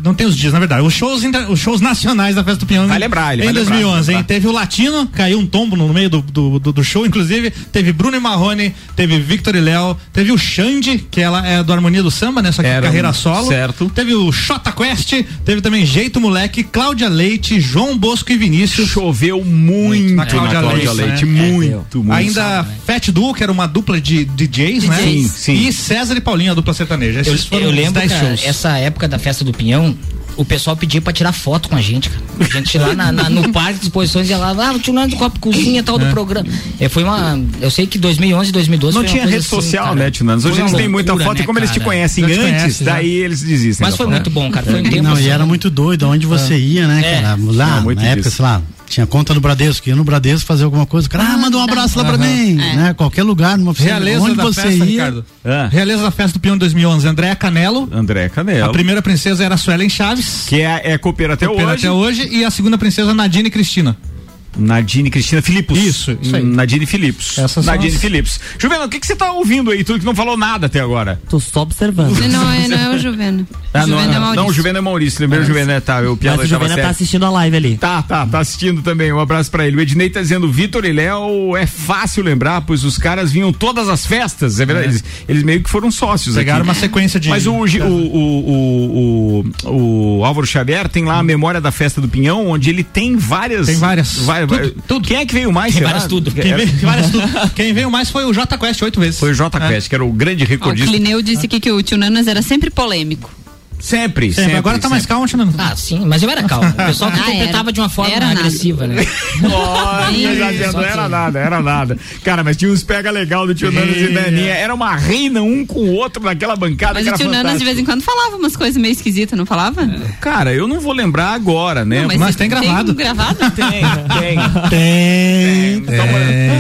Não tem os dias, na verdade. Os shows, os shows nacionais da Festa do Pinhão.
Vai lembrar, ele
Em
vai lembrar,
2011,
vai
hein?
lembrar.
Teve o Latino, caiu um tombo no meio do, do, do- do show, inclusive. Teve Bruno e Marrone, teve Victor e Léo, teve o Xande, que ela é do Harmonia do Samba, né? Só que
Era
carreira
um-
solo.
certo.
Teve o Xota Quest, teve também Jeito Moleque, Cláudia Leite, João Bosco e Vinícius.
Choveu muito
Na
na
Cláudia
Cláudia,
Leite,
Leite,
né?
muito, muito.
Ainda Fat Duo, que era uma dupla de DJs, né?
Sim, sim.
E César e Paulinho, a dupla sertaneja.
Eu,
Esses foram
eu
os
lembro,
10
cara,
shows.
essa época da festa do Pinhão, o pessoal pedia pra tirar foto com a gente, cara. A gente lá na- na- no parque de exposições ia lá, ah, o tio Nando do Copo Cozinha tal do programa. É, foi uma. Eu sei que 2011, 2012
Não
foi uma
tinha
coisa
rede
assim,
social,
cara.
né, Tinanos? Hoje eles têm muita foto
né,
e como eles te
cara?
conhecem
Já te
antes,
conhece, já.
daí eles desistem.
Mas
da
foi
foto.
muito bom, cara. Foi um tempo.
Não, e
assim,
era muito doido onde você ia, né,
É.
cara? Lá,
Não, muito
na época, sei lá, tinha conta no Bradesco, ia no Bradesco fazer alguma coisa, o cara, ah, manda um abraço lá pra mim, né? Qualquer lugar, numa oficina,
Realeza
onde
da
você
festa,
ia.
Ricardo.
Ah.
Realeza da festa do Pinhão 2011, Andréa Canelo.
André Canela.
A primeira princesa era a Suelen Chaves.
Que é, é copeira até
copeira
hoje.
até hoje. E a segunda princesa, Nadine Cristina.
Nadine Cristina Filipos.
Isso, isso aí.
Nadine Filipos.
Essas
Nadine
as-
Filipos. Juvenal, o que, que você tá ouvindo aí? Tu que não falou nada até agora.
Tô só observando.
Não é, não é o Juveno.
Ah, não,
Juveno é
não,
Maurício.
não, o Juvenal é Maurício. Lembrei o Juvenal, tá, o Piada
Mas o Juvena tá assistindo a live ali.
Tá, tá, tá assistindo também. Um abraço pra ele. O Ednei tá dizendo: Vitor e Léo é fácil lembrar, pois os caras vinham todas as festas. É verdade. Eles, eles meio que foram sócios
Pegaram
aqui.
uma sequência de.
Mas o, o, o, o, o, o Álvaro Xavier tem lá a memória da festa do Pinhão, onde ele tem várias.
Tem várias.
Vai- vai- Quem é que veio mais? Será?
várias tudo.
Quem veio, várias [laughs] tudo. Quem veio mais foi o J Quest oito vezes.
Foi o J Quest, que era o grande
Ó, o
recordista.
Clineu disse aqui que o tio Nanas era sempre polêmico.
Sempre,
Sempre,
sempre.
agora tá mais
sempre.
calmo, Fernando.
Ah, sim, mas eu era calmo. [laughs] O pessoal que
Ah,
interpretava
era.
de uma forma
Era nada.
agressiva, né?
Olha, já
Isso,
não era nada, era nada. Cara, mas tinha uns pega legal do tio Nanas e Daninha. Era uma reina um com o outro naquela bancada
Mas
que
o tio Nanas de vez em quando falava umas coisas meio esquisitas, não falava?
Cara, eu não vou lembrar agora, né?
Não,
mas tem gravado. [laughs]
Tem gravado?
Tem, tem.
Tem.
Então,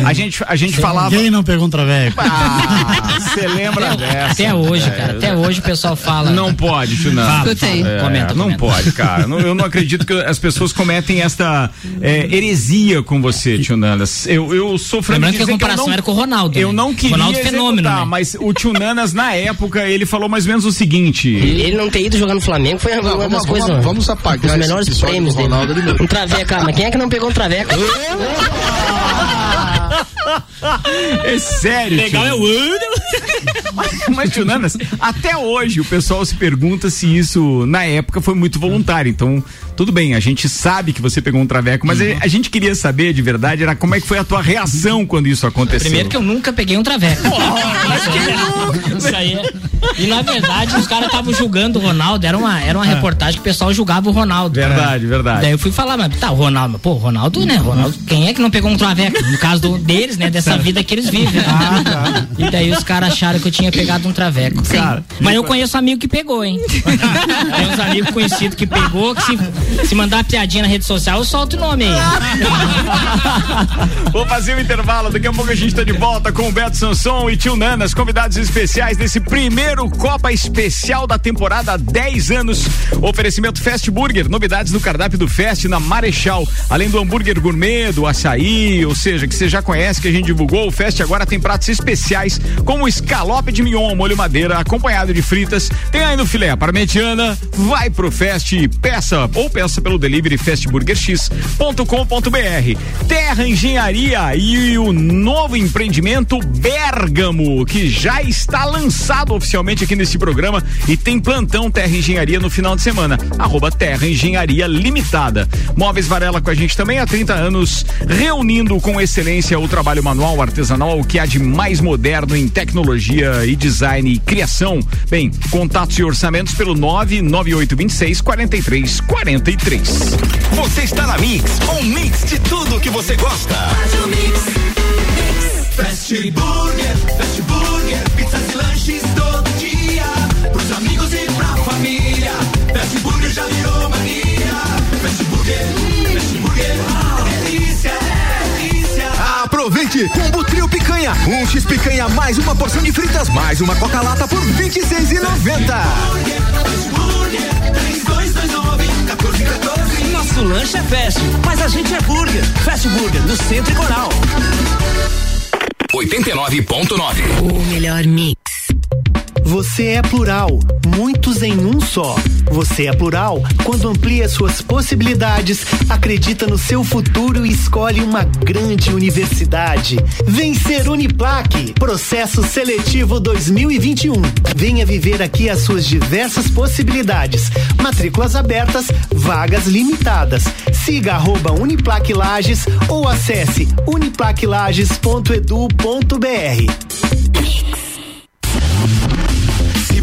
a gente, a gente falava.
Quem não pegou um traveco?
Ah, você lembra dessa?
Até hoje, cara. Até hoje o pessoal fala.
Não pode, tio Nanas.
Escuta aí.
É,
Comenta,
não
comenta.
pode, cara. Não- eu não acredito que as pessoas cometem esta é, heresia com você, tio Nanas. Eu, eu
Lembrando
de
que a comparação
eu não,
era com o Ronaldo.
Eu
né?
não queria
Ronaldo
executar,
fenômeno, né?
mas o tio Nanas, na época, ele falou mais ou menos o seguinte.
Ele não ter ido jogar no Flamengo foi uma das
vamos-
coisas.
vamos- vamos apagar
Os melhores prêmios
Ronaldo
dele. Um traveco, ah, mas quem é que não pegou um traveco? [laughs]
É sério.
Legal
tio.
é o [laughs]
Mas, tio Nanas, até hoje o pessoal se pergunta se isso, na época, foi muito voluntário. Então, tudo bem, a gente sabe que você pegou um traveco, mas a, a gente queria saber de verdade era como é que foi a tua reação quando isso aconteceu.
Primeiro que eu nunca peguei um traveco. [laughs] Isso aí é- E na verdade os caras estavam julgando o Ronaldo. Era uma, era uma reportagem que o pessoal julgava o Ronaldo.
Verdade, verdade.
Daí eu fui falar, mas tá, o Ronaldo, mas, pô, o Ronaldo, né? Ronaldo, quem é que não pegou um traveco? No caso do- deles, né? Dessa vida que eles vivem. né? E daí os caras acharam que eu tinha pegado um traveco.
Cara,
Mas eu conheço amigo que pegou, hein? [laughs] Tem uns amigos conhecidos que pegou, que se, se mandar piadinha na rede social, eu solto o nome aí. [laughs]
Vou fazer o intervalo, daqui a pouco a gente tá de volta com o Beto Sanson e Tio Nanas, convidados especiais desse primeiro Copa Especial da temporada 10 anos. Oferecimento Fast Burger, novidades no cardápio do Fest na Marechal, além do hambúrguer gourmet, do açaí, ou seja, que você já conhece, que a gente divulgou, o Fest agora tem pratos especiais, como escalope de mignon, molho madeira, acompanhado de fritas, tem ainda o filé parmegiana, vai pro Fest e peça, ou peça pelo delivery festburgerx.com.br. Terra Engenharia e o novo empreendimento Bergamo, que já está lançado oficialmente aqui nesse programa e tem plantão Terra Engenharia no final de semana. Arroba Terra Engenharia Limitada. Móveis Varela com a gente também há 30 anos, reunindo com excelência o trabalho manual artesanal, o que há de mais moderno em tecnologia e design e criação. Bem, contatos e orçamentos pelo 99826 43 43.
Você está na Mix, um mix de tudo que você gosta. Fast Burger, Fast Burger, pizzas e lanches todo dia. Pros amigos e pra família. Fast Burger já virou mania. Fast Burger, Fast Burger, delícia, delícia. Aproveite! Combo Trio Picanha. Um X picanha mais uma porção de fritas mais uma Coca-Lata por R$ 26,90.
Nosso lanche é fast, mas a gente é burger. Fast Burger, no Centro e Coral.
89.9.
O melhor mix.
Você é plural, muitos em um só. Você é plural quando amplia suas possibilidades, acredita no seu futuro e escolhe uma grande universidade. Vem ser Uniplaque, processo seletivo 2021. Venha viver aqui as suas diversas possibilidades. Matrículas abertas, vagas limitadas. Siga arroba Uniplaque Lages ou acesse uniplaquilages.edu.br.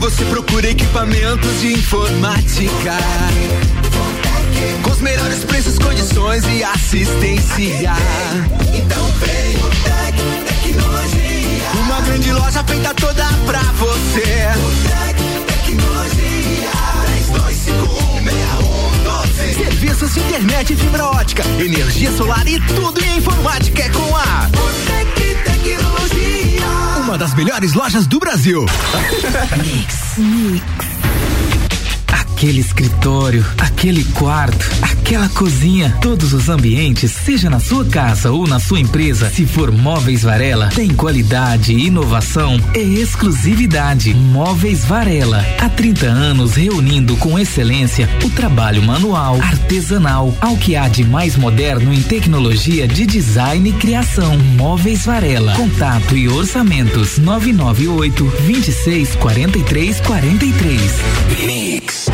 Você procura equipamentos de informática, com os melhores preços, condições e assistência. Então vem o Tec Tecnologia. Uma grande loja feita toda pra você. O Tec Tecnologia. 32516112. Serviços de internet fibra ótica, energia solar e tudo em informática é com a Botec Tecnologia. Uma das melhores lojas do Brasil. [laughs]
Aquele escritório, aquele quarto, aquela cozinha, todos os ambientes, seja na sua casa ou na sua empresa, se for Móveis Varela, tem qualidade, inovação e exclusividade. Móveis Varela, há 30 anos reunindo com excelência o trabalho manual, artesanal, ao que há de mais moderno em tecnologia de design e criação. Móveis Varela, contato e orçamentos 998 26 43 43.
Mix.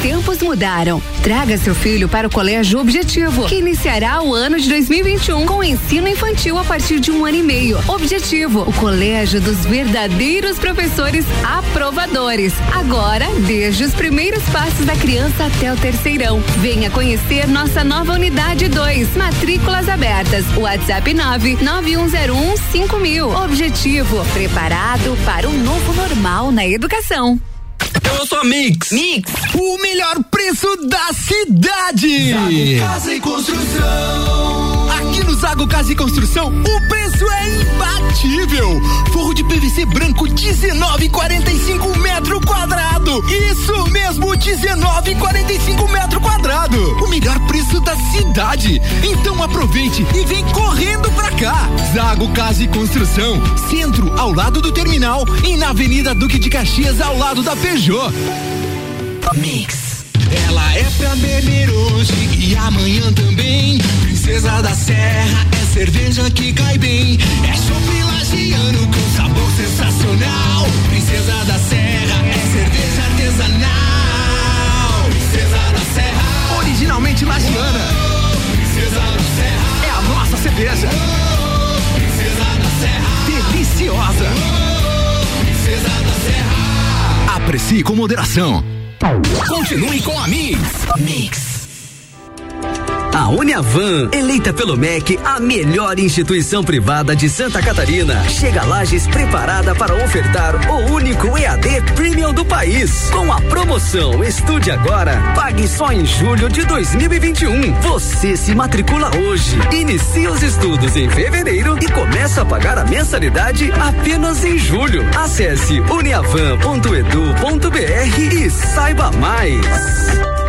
Os
tempos mudaram. Traga seu filho para o Colégio Objetivo, que iniciará o ano de 2021 com ensino infantil a partir de um ano e meio. Objetivo, o colégio dos verdadeiros professores aprovadores. Agora, desde os primeiros passos da criança até o terceirão. Venha conhecer nossa nova unidade 2. Matrículas abertas. WhatsApp 99101 mil. Objetivo, preparado para um novo normal na educação.
Eu sou a Mix.
Mix, o melhor preço da cidade.
Casa e Construção.
No Zago Casa e Construção, o preço é imbatível. Forro de PVC branco 19,45 metro quadrado. Isso mesmo, 19,45 metro quadrado. O melhor preço da cidade. Então aproveite e vem correndo pra cá. Zago Casa e Construção, centro ao lado do terminal e na Avenida Duque de Caxias ao lado da Peugeot.
Mix. Ela é pra beber hoje e amanhã também. Princesa da Serra é cerveja que cai bem. É chopp lagiano com sabor sensacional. Princesa da Serra é cerveja artesanal. Princesa da Serra.
Originalmente lagiana.
Princesa da Serra.
É a nossa cerveja.
Princesa da Serra.
Deliciosa.
Princesa da Serra.
Aprecie com moderação.
Continue com a Mix.
Mix. A Uniavan, eleita pelo MEC a melhor instituição privada de Santa Catarina, chega a Lages preparada para ofertar o único EAD Premium do país. Com a promoção Estude Agora, pague só em julho de 2021. Você se matricula hoje, inicia os estudos em fevereiro e começa a pagar a mensalidade apenas em julho. Acesse uniavan.edu.br e saiba mais.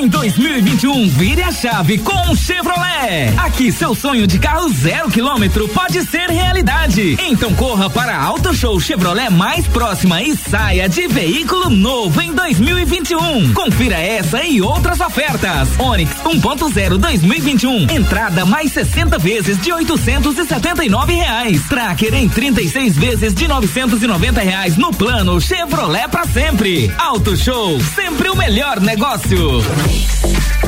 Em 2021, vire a chave com o Chevrolet. Aqui seu sonho de carro zero quilômetro pode ser realidade. Então corra para a Auto Show Chevrolet mais próxima e saia de veículo novo em 2021. Confira essa e outras ofertas. Onix 1.0 2021, entrada mais 60 vezes de 879 reais. Tracker em 36 vezes de 990 reais no plano Chevrolet para sempre. Auto Show, sempre o melhor negócio.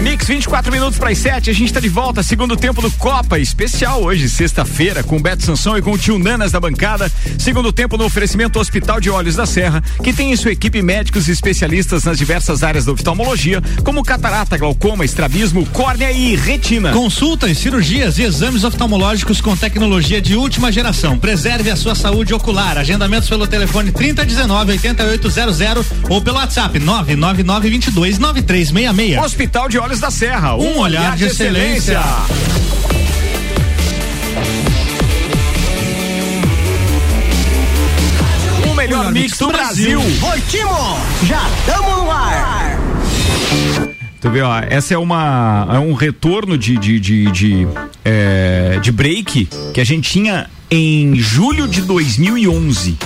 Mix 24 minutos para as 7, a gente está de volta, segundo tempo do Copa especial hoje, sexta-feira, com Beto Sansão e com o tio Nanas da bancada. Segundo tempo no oferecimento Hospital de Olhos da Serra, que tem em sua equipe médicos e especialistas nas diversas áreas da oftalmologia, como catarata, glaucoma, estrabismo, córnea e retina.
Consultas, cirurgias e exames oftalmológicos com tecnologia de última geração. Preserve a sua saúde ocular. Agendamentos pelo telefone 3019 8800 ou pelo WhatsApp 999 22 9366.
Hospital de Olhos da Serra,
Um olhar de excelência.
O melhor mix do Brasil.
Oi, Timo! Já estamos no ar!
Tu vê, ó, essa é uma é um retorno de de, de, de, é, de break que a gente tinha em julho de 2011.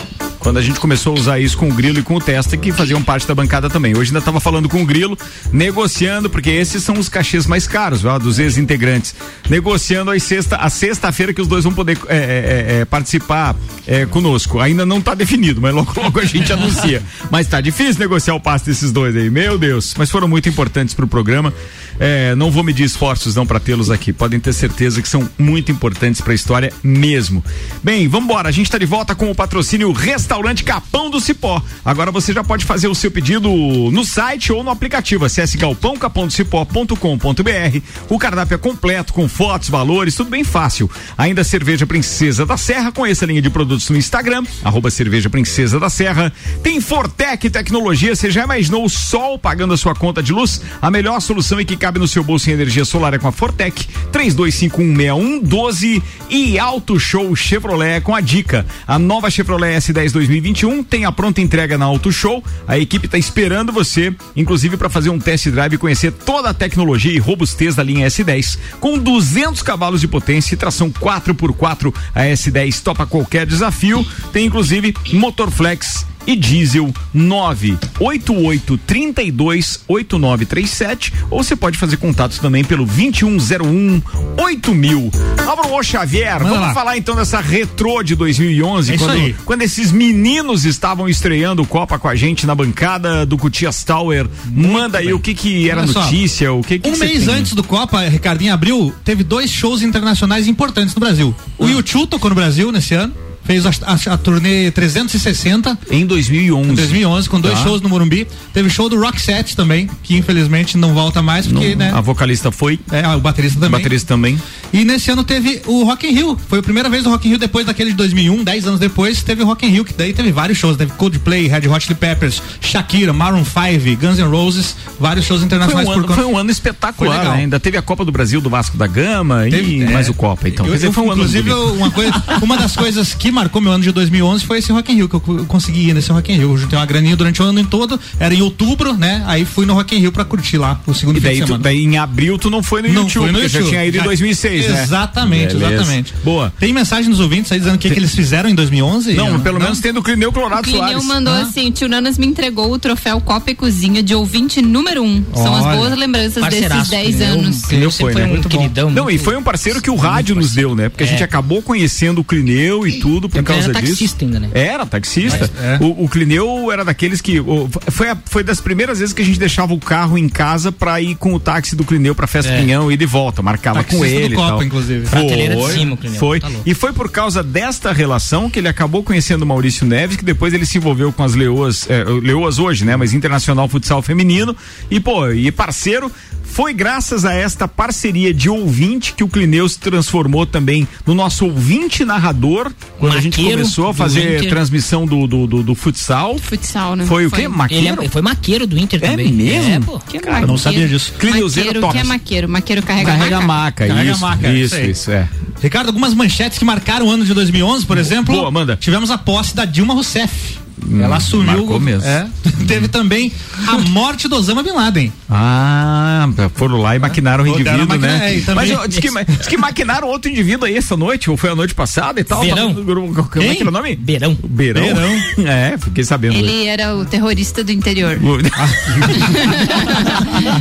Quando a gente começou a usar isso com o Grilo e com o Testa, que faziam parte da bancada também. Hoje ainda estava falando com o Grilo, negociando, porque esses são os cachês mais caros, ó, dos ex-integrantes. Negociando a sexta, a sexta-feira que os dois vão poder é, é, é, participar é, conosco. Ainda não está definido, mas logo, [laughs] logo a gente anuncia. Mas tá difícil negociar o passe desses dois aí, meu Deus. Mas foram muito importantes pro programa. É, não vou medir esforços não para tê-los aqui. Podem ter certeza que são muito importantes para a história mesmo. Bem, vamos embora. A gente está de volta com o patrocínio Restaurante Capão do Cipó. Agora você já pode fazer o seu pedido no site ou no aplicativo. Acesse galpãocapondocipó.com.br. O cardápio é completo com fotos, valores, tudo bem fácil. Ainda cerveja Princesa da Serra. Conheça a linha de produtos no Instagram, arroba cerveja Princesa da Serra. Tem Fortec Tecnologia. Você já imaginou o sol pagando a sua conta de luz? A melhor solução e que cabe no seu bolso em energia solar é com a Fortec. 32516112 e Auto Show Chevrolet com a dica. A nova Chevrolet S10 2021 tem a pronta entrega na Auto Show. A equipe está esperando você, inclusive para fazer um test drive e conhecer toda a tecnologia e robustez da linha S10. Com 200 cavalos de potência e tração 4x4, a S10 topa qualquer desafio. Tem inclusive motor flex e diesel 98832 8937 ou você pode fazer contatos também pelo 2101 8000. Álvaro Ô Xavier,
Manda
vamos
lá.
falar então dessa retrô de 2011,
É
quando, quando esses meninos estavam estreando o Copa com a gente na bancada do Cutias Tower. Manda aí o que que era
só,
notícia, o que que
Um mês
tem?
antes do Copa, Ricardinho abriu, teve dois shows internacionais importantes no Brasil. O YouTube tocou no Brasil nesse ano. Fez a, a- a turnê 360
em 2011.
Em 2011, com dois
Tá.
shows no Morumbi. Teve show do Rock Set também, que infelizmente não volta mais, porque,
Não,
né?
A vocalista foi.
É, o baterista também.
O baterista também.
E nesse ano teve o Rock in Rio. Foi a primeira vez do Rock in Rio depois daquele de 2001, 10 anos depois, teve o Rock in Rio, que daí teve vários shows. Teve Coldplay, Red Hot Chili Peppers, Shakira, Maroon 5, Guns N' Roses, vários shows
Foi
internacionais
um,
por
ano,
conta-
foi um ano espetacular,
Foi
né? Ainda teve a Copa do Brasil do Vasco da Gama
Teve-
e
é.
mais o Copa, então.
Eu-
dizer,
eu,
foi um ano
inclusive,
bonito.
eu- uma, coisa, uma das coisas que marcou meu ano de 2011 foi esse Rock in Rio, que eu co- consegui ir nesse Rock in Rio. Eu juntei uma graninha durante o ano todo, era em outubro, né? Aí fui no Rock in Rio pra curtir lá, o segundo
E
fim
daí, tu- daí em abril tu não foi no
Não
YouTube,
fui no
porque já
YouTube.
tinha ido em
Já-
2006, né?
Exatamente,
Beleza.
exatamente.
Boa.
Tem mensagem nos ouvintes aí dizendo o que, que eles fizeram em 2011?
Não, pelo menos tem do Clineu
O
Colorado
Clineu
Soares.
mandou
Ah.
assim: Tio Nanas me entregou o troféu Copa e Cozinha de ouvinte número um. São as
Olha.
boas lembranças desses
Parceiraço,
10
Clineu.
anos.
Clineu foi, né?
um
Muito bom.
queridão,
Não, e
muito-
foi um parceiro que o rádio nos deu, né? Porque a gente acabou conhecendo o Clineu e tudo por
Tempo ele
causa
era
disso.
taxista ainda, né?
Era taxista.
Mas, é.
O, o Clineu era daqueles que. o- foi, a- foi das primeiras vezes que a gente deixava o carro em casa pra ir com o táxi do Clineu pra Festa
É.
Pinhão e de volta. Marcava com
Taxista do
ele. e
Copa, inclusive.
Foi,
cima, o Clineu.
Foi.
Tá
e foi por causa desta relação que ele acabou conhecendo o Maurício Neves, que depois ele se envolveu com as Leoas, é, Leoas hoje, né? Mas Internacional Futsal Feminino. E, pô, e parceiro. Foi graças a esta parceria de ouvinte que o Clineu se transformou também no nosso ouvinte narrador, quando a gente
Maqueiro
começou a
do
fazer
Inter.
transmissão do, do, do, do futsal.
Futsal, né?
Foi o quê?
Ele
Maqueiro?
é- foi maqueiro do Inter
É
também.
mesmo?
É, pô.
Que
Eu não sabia disso.
Clineuzeiro
Maqueiro, que é maqueiro? Maqueiro carrega,
Carrega a
maca?
maca,
Carrega
isso,
a maca,
isso,
isso aí.
isso, é.
Ricardo, algumas manchetes que marcaram o ano de 2011, por exemplo.
Boa, manda.
Tivemos a posse da Dilma Rousseff. Ela assumiu.
marcou mesmo.
É. [laughs] Teve também a morte do Osama Bin Laden.
Ah, foram lá e maquinaram o indivíduo,
maquina-
né?
é, também-
Mas diz que, diz que maquinaram outro indivíduo aí essa noite, ou foi a noite passada e tal.
Beirão.
Como é que era o nome?
Beirão.
Beirão.
Beirão. [laughs]
É, fiquei sabendo.
Ele era o terrorista do interior. [laughs]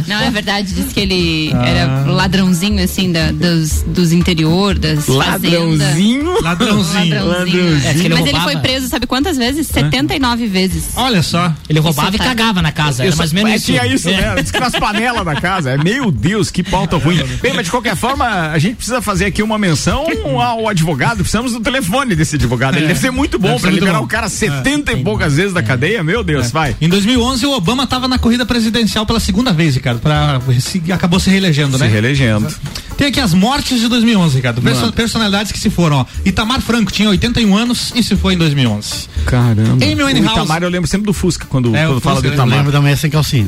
Não, é verdade, diz que ele
Ah.
era ladrãozinho, assim, da- dos, dos interior, das
Ladrãozinho?
Ladrãozinho.
Ladrãozinho.
É, que ele
Mas ele
roubava-
foi preso, sabe quantas vezes? 79 vezes.
Olha só.
Ele roubava
Isso
e
tá.
cagava na casa. Era
Isso,
mais ou menos
é,
isso.
Tinha isso,
É.
né? Diz que nas panelas da casa. É, meu Deus, que pauta ruim. Bem, mas de qualquer forma, a gente precisa fazer aqui uma menção ao advogado. Precisamos do telefone desse advogado. Ele
É.
deve ser muito bom
muito
liberar
bom.
o cara 70 e poucas vezes da cadeia. Meu Deus, vai.
Em 2011, o Obama estava na corrida presidencial pela segunda vez, Ricardo. Pra, se- acabou se reelegendo,
Se
né?
reelegendo.
Tem aqui as mortes de 2011, Ricardo. Perso-
Mano.
personalidades que se foram, ó. Itamar Franco tinha 81 anos e se foi em 2011.
Caramba.
Amy
o
Winehouse.
Itamar, eu lembro sempre do Fusca quando,
É,
quando fala do
eu
Itamar.
Lembro da manhã sem calcinha.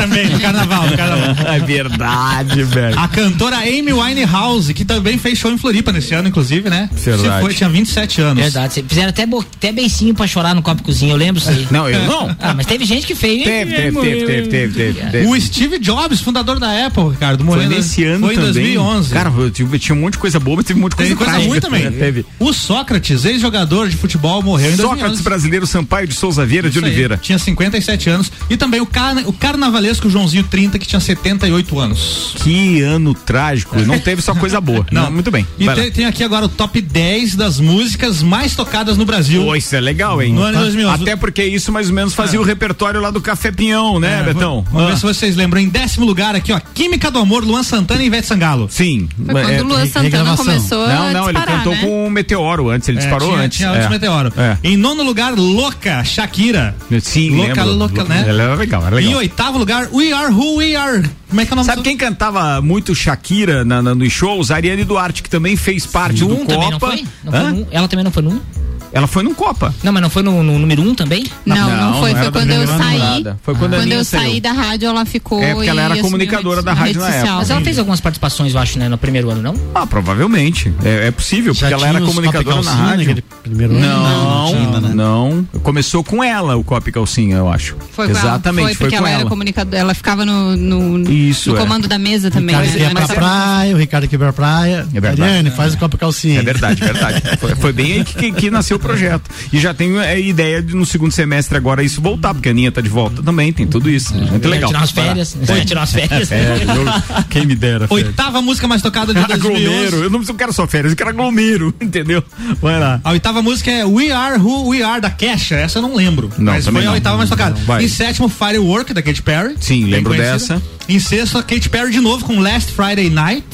Também, no carnaval, no carnaval. [laughs]
É verdade, velho.
A cantora Amy Winehouse, que também fez show em Floripa nesse ano, inclusive, né?
Verdade.
Se foi, tinha 27 anos.
Verdade. Fizeram até, bo- até beicinho pra chorar no copo cozinha, eu lembro isso aí.
Não, eu não. [laughs]
Ah, mas teve gente que fez.
Teve, teve, teve, teve, teve, teve, teve.
O Steve Jobs, fundador da Apple, Ricardo,
Foi
morreu
nesse ano
Foi
também.
2011.
Cara, tinha um monte de coisa boa, mas teve um monte de coisa
coisa ruim também.
Teve.
O Sócrates, ex-jogador de futebol, morreu em
Sócrates
2011.
brasileiro Sampaio de Souza Vieira de
Isso aí,
Oliveira.
Tinha 57 anos. E também o, carna, o carnavalesco Joãozinho 30, que tinha 78 anos.
Que ano trágico. Não teve só coisa boa. [laughs] Não, muito bem.
E tem, tem aqui agora o top 10 das músicas mais tocadas no Brasil.
Pô, isso é legal, hein?
No ano de 2011.
Até porque isso mais ou menos fazia o repertório lá do Café Pinhão, né,
É,
Betão?
Vamos ver
Ah.
se vocês lembram. Em décimo lugar aqui, ó. Química do Amor, Luan Santana e Ivete Sangalo.
Sim.
Foi quando
É,
o Luan Santana
regravação.
começou
Não,
a
não, ele
disparar,
cantou
né?
com o Meteoro antes, ele
É,
disparou
tinha,
antes.
Tinha antes
é.
Meteoro.
É.
Em nono lugar, Louca, Shakira.
Sim,
Louca,
lembro.
louca, né?
Ela era legal, era legal.
Em oitavo lugar, We Are Who We Are. Como é que é o nome
Sabe
do-
quem cantava muito Shakira na, na- nos shows? A Ariane Duarte, que também fez parte do
um também, não
Copa.
foi? Não foi um? Ela também não foi no um?
Ela foi num Copa.
Não, mas não foi no, no número um também?
Não, não, foi.
não
foi
era da
quando eu saí.
Foi quando a
Quando eu
saiu.
saí da rádio, ela ficou.
É, porque ela era comunicadora da rádio na
social.
época.
Mas ela fez algumas participações, eu acho, né, no primeiro ano, não?
Ah, provavelmente. É, é possível,
Já
porque ela era comunicadora na rádio.
primeiro ano?
Não,
tinha ainda, né?
não. Começou com ela o Copa e Calcinha, eu acho.
Foi com ela.
Exatamente,
Foi
foi,
porque
com
ela,
ela.
era comunicadora. Ela ficava no, no,
Isso,
no
é.
comando da mesa também.
O Ricardo
né?
ia pra praia, o Ricardo pra praia.
É verdade.
Ariane, faz o copo calcinha.
É verdade, verdade. Foi, foi bem aí que nasceu projeto. E já tenho a ideia de no segundo semestre agora isso voltar, porque a Aninha tá de volta também, tem tudo isso. Muito legal.
tirar umas férias,
Vai.
tirar umas férias. [laughs]
É, eu- quem me dera. férias.
Oitava música mais tocada de [laughs]
Aglomero.
2011.
Eu não preciso, quero só férias, eu quero aglomero, [laughs] entendeu? Vai lá.
A oitava música é We Are Who We Are da Kesha, essa eu não lembro.
Não,
mas foi a oitava mais tocada. Em sétimo, Firework da Katy Perry.
Sim, lembro
conhecida.
dessa.
Em sexto, a Katy Perry de novo com Last Friday Night.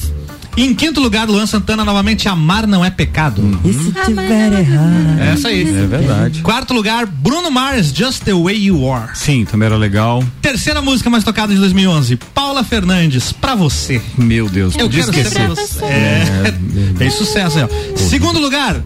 E em quinto lugar, Luan Santana novamente, Amar Não É Pecado.
E se tiver errado?
Essa aí.
É verdade.
Quarto lugar, Bruno Mars, Just the Way You Are.
Sim, também era legal.
Terceira música mais tocada de 2011, Paula Fernandes, Pra Você.
Meu Deus,
Eu
podia
quero ser
esquecer.
pra você. É, tem sucesso aí, ó. Segundo lugar,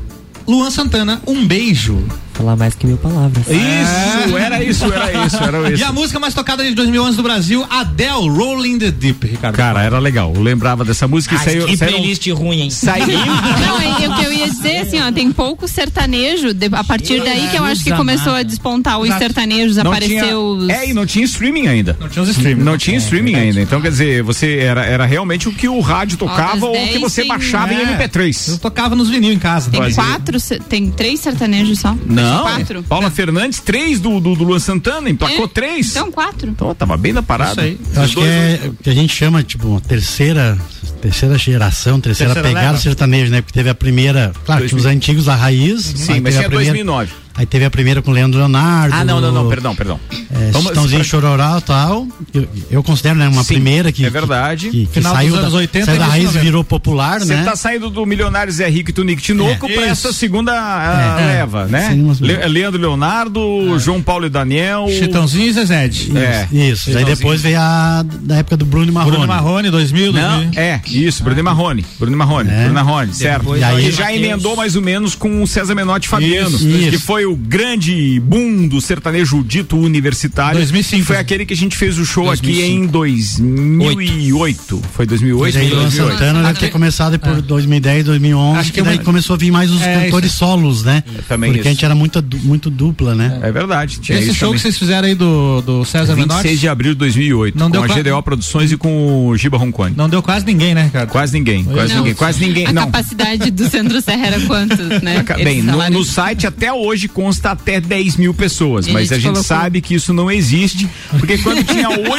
Luan Santana, Um Beijo.
Falar mais que mil palavras.
Isso, era isso, era isso, era [laughs]
E
isso.
a música mais tocada de 2011 do Brasil, Adele, Rolling the Deep, Ricardo.
Cara, era legal. Eu lembrava dessa música e
Ah,
saiu.
que
saiu-
playlist ruim, hein?
Saiu. [laughs]
Não, é, o que eu ia dizer assim, ó, tem pouco sertanejo, de- a partir daí que eu acho que começou a despontar os
Exato.
sertanejos,
Não
apareceu os...
tinha, é, e não tinha streaming ainda.
Não tinha os streaming.
Não tinha streaming ainda. Então, quer dizer, você era, era realmente o que o rádio tocava ou o que
10
você
tem-
baixava em
É. Eu
MP3.
tocava nos vinil em casa.
Tem quatro, tem três sertanejos só?
Não,
Quatro?
Paula Fernandes, três do, do, do Luan Santana, emplacou
É?
três.
Então, quatro.
Então, tava bem da parada.
Isso aí.
Eu acho que é o que a gente chama, tipo, uma terceira, terceira geração, terceira,
Terceira
pegada
leva.
sertaneja, né? Porque teve a primeira, claro, tinha os
2000.
antigos, a raiz.
Sim,
aí
mas
teve
tinha
a primeira,
2009.
Aí teve a primeira com o Leandro Leonardo.
Ah, não, não, não, perdão, perdão.
É,
Vamos-
Chitãozinho
pra-
Chororó e tal. Eu, eu considero, né, uma
Sim,
primeira que.
é verdade.
Que, que
Final
saiu
dos anos 80
saiu da raiz e
90.
virou popular,
Você
né?
tá saindo do Milionários é Rico e Tunico Tinoco
É,
pra
isso.
essa segunda ah,
É.
leva, né?
Sim, mas-
Le- Leandro Leonardo, João Paulo e Daniel.
Chitãozinho e Zezed.
É.
Isso. Aí depois veio a da época do Bruno Marrone.
Bruno Marrone, 2000,
Não,
2000.
é, isso, Bruno Marrone. Bruno Marrone,
É.
Bruno Marrone, certo.
E aí-
já emendou mais ou menos com o César Menotti e Fabiano, que foi o grande boom do sertanejo dito universitário.
2005.
Foi aquele que a gente fez o show aqui
2005.
em 2008. Foi 2008?
Mas aí
Foi
Luan
2008.
Santana deve ter começado por 2010, 2011.
Acho que
que daí começou a vir mais os
É,
cantores solos, né?
Também
Porque
isso.
a gente era muito, muito dupla, né?
É verdade. Tinha
Esse
isso
show
também.
que vocês fizeram aí do, do César
26
Menotti,
de abril de 2008,
Não
com
deu
a GDO Produções e com o Giba Roncone.
não deu quase ninguém, né, Ricardo?
Quase ninguém, quase
Não.
ninguém, quase ninguém.
A
Não.
capacidade do Centro Serra era quantos, né?
Bem, no, no site até hoje consta até 10 mil pessoas,
E
mas a
gente colocou-
sabe que isso não existe, porque quando tinha [laughs]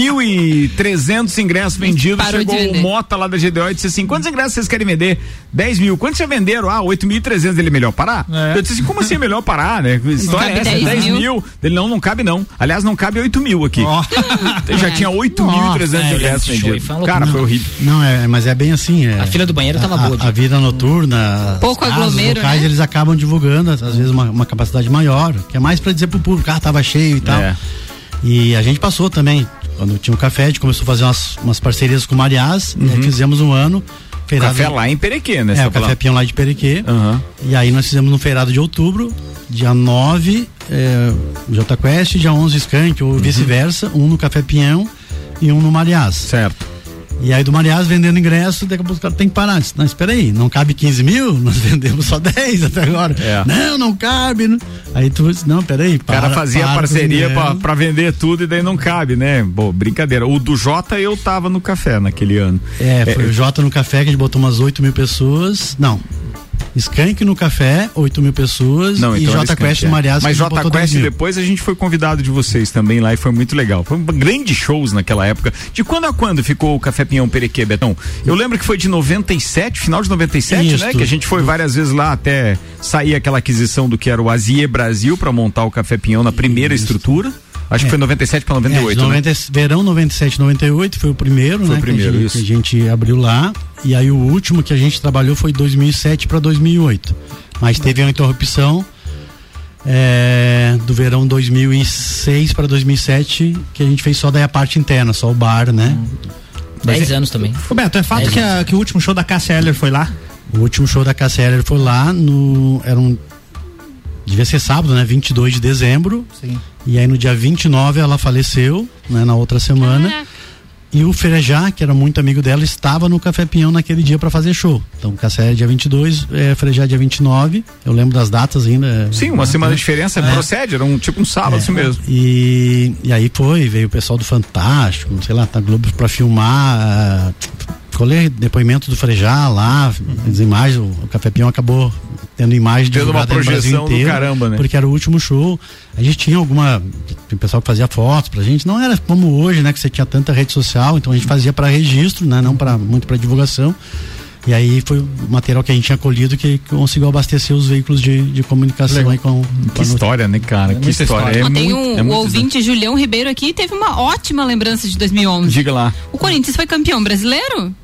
8.300 ingressos vendidos, chegou o. Mota lá da GDO e disse assim: quantos ingressos vocês querem vender? 10 mil. Quantos já venderam? Ah, 8.300. Ele é melhor parar?
É.
Eu disse assim: como assim é melhor parar, né? História é essa?
10
10 mil.
mil.
Ele não, não cabe não. Aliás, não cabe 8 mil aqui.
Ó.
Já tinha 8.300
Nossa,
ingressos vendidos. Cara,
loucura.
foi horrível.
Não, é, mas é bem assim. É,
A fila do banheiro tava
a,
boa,
A, a vida noturna,
Pouco aglomero,
locais,
né?
eles acabam divulgando, às vezes, uma, uma capacidade maior, que é mais pra dizer pro público, ah, tava cheio e tal.
É.
E a gente passou também, quando tinha um café, a gente começou a fazer umas, umas parcerias com o Mariás, e
Uhum.
aí fizemos um ano. feirado-
Café lá em Perequê, né?
É, o Café? Pinhão lá de Perequê.
Aham.
E aí nós fizemos no feirado de outubro, dia 9, é, J Quest, dia 11 Skank, ou vice-versa, um no Café Pinhão e um no Mariás.
Certo.
E aí do Mariás vendendo ingresso, daqui a pouco os caras tem que parar. Disse, Não, espera aí, não cabe 15 mil? [laughs] Nós vendemos só 10 até agora.
É.
Não, não cabe. Não. Aí tu disse, não, peraí,
O cara fazia
para
parceria pra vender tudo e daí não cabe, né? Bom, brincadeira. O do Jota eu tava no café naquele ano.
É, foi o Jota no café que a gente botou umas 8 mil pessoas. Não. Skank no café, 8 mil pessoas.
Não,
e
então era
J
Skank,
Quest
é.
no Mariás.
Mas
que a gente
J
botou 10
Quest depois a gente foi convidado de vocês também lá e foi muito legal. Foi um grande shows naquela época. De quando a quando ficou o Café Pinhão Perequê, Betão? Eu lembro que foi de 97, final de 97,
Isso.
né? Que a gente foi várias vezes lá até sair aquela aquisição do que era o Azie Brasil pra montar o Café Pinhão na primeira estrutura. Acho que foi 97 para
É,
98,
de
né?
90, Verão 97, 98 foi o primeiro,
Foi
né?
o primeiro,
que, a gente,
isso.
que a gente abriu lá. E aí o último que a gente trabalhou foi 2007 para 2008. Mas teve uma interrupção é, do verão 2006 para 2007 que a gente fez só daí a parte interna, só o bar, né?
10 anos também.
Ô Beto, é fato
Dez
que, a- que o último show da Cássia Eller foi lá?
O último show da Cassia Eller foi lá no. Era um. Devia ser sábado, né? 22 de dezembro.
Sim.
E aí no dia 29 ela faleceu, né? Na outra semana. E o Frejá, que era muito amigo dela, estava no Café Pinhão naquele dia para fazer show. Então, Cassia Eller dia 22, é, Frejá dia 29. Eu lembro das datas ainda.
Sim, uma semana de diferença
É.
procede, era um tipo um sábado assim mesmo.
E, e aí foi, veio o pessoal do Fantástico, sei lá, tá Globo pra filmar. Colher depoimento do Frejá lá, as imagens, o, o Café Pinhão acabou tendo imagem
Tendo uma
divulgada no Brasil
projeção do
inteiro,
caramba, né?
Porque era o último show. A gente tinha alguma. Tem pessoal que fazia fotos pra gente. Não era como hoje, né? Que você tinha tanta rede social, então a gente fazia para registro, né? Não para muito para divulgação. E aí foi o material que a gente tinha colhido que conseguiu abastecer os veículos de, de comunicação aí com, com
Que história, né, cara? que
muita
história.
história.
É
tem
muito-
um
é
o
muito
ouvinte Julião Ribeiro aqui teve uma ótima lembrança de 2011.
Diga lá.
O Corinthians foi campeão brasileiro?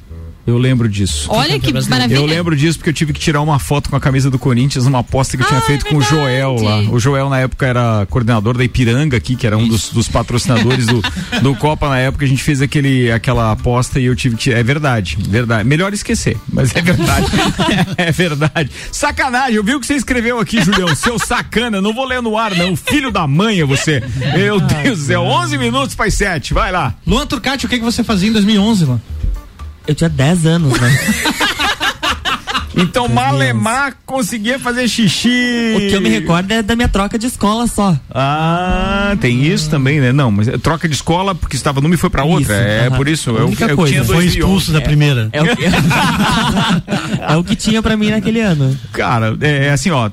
Eu lembro disso.
Olha que maravilha.
Eu lembro disso porque eu tive que tirar uma foto com a camisa do Corinthians numa aposta que eu tinha feito com o Joel lá. O Joel, na época, era coordenador da Ipiranga aqui, que era um dos, dos patrocinadores do, [laughs] do Copa na época. A gente fez aquele, aquela aposta e eu tive que tirar. É verdade, verdade. Melhor esquecer, mas é verdade. [laughs] [laughs] é, verdade. Sacanagem, eu vi o que você escreveu aqui, Julião. Seu sacana, não vou ler no ar, não. Filho da mãe é você. Meu Deus do céu, 11 minutos para 7, vai lá.
Luan Turcati, o que, que você fazia em 2011, Luan?
Eu tinha 10 anos, né? [laughs]
Então, Malemar conseguia fazer xixi.
O que eu me recordo é da minha troca de escola só.
Ah, tem isso também, né? Não, mas troca de escola porque estava numa e foi pra outra.
Isso,
é
aham.
por isso.
A
Eu,
única
eu
coisa.
tinha
Foi
2011.
expulso da
É.
primeira.
É o que, [laughs] é o que tinha pra mim naquele ano.
Cara, é, é assim, ó,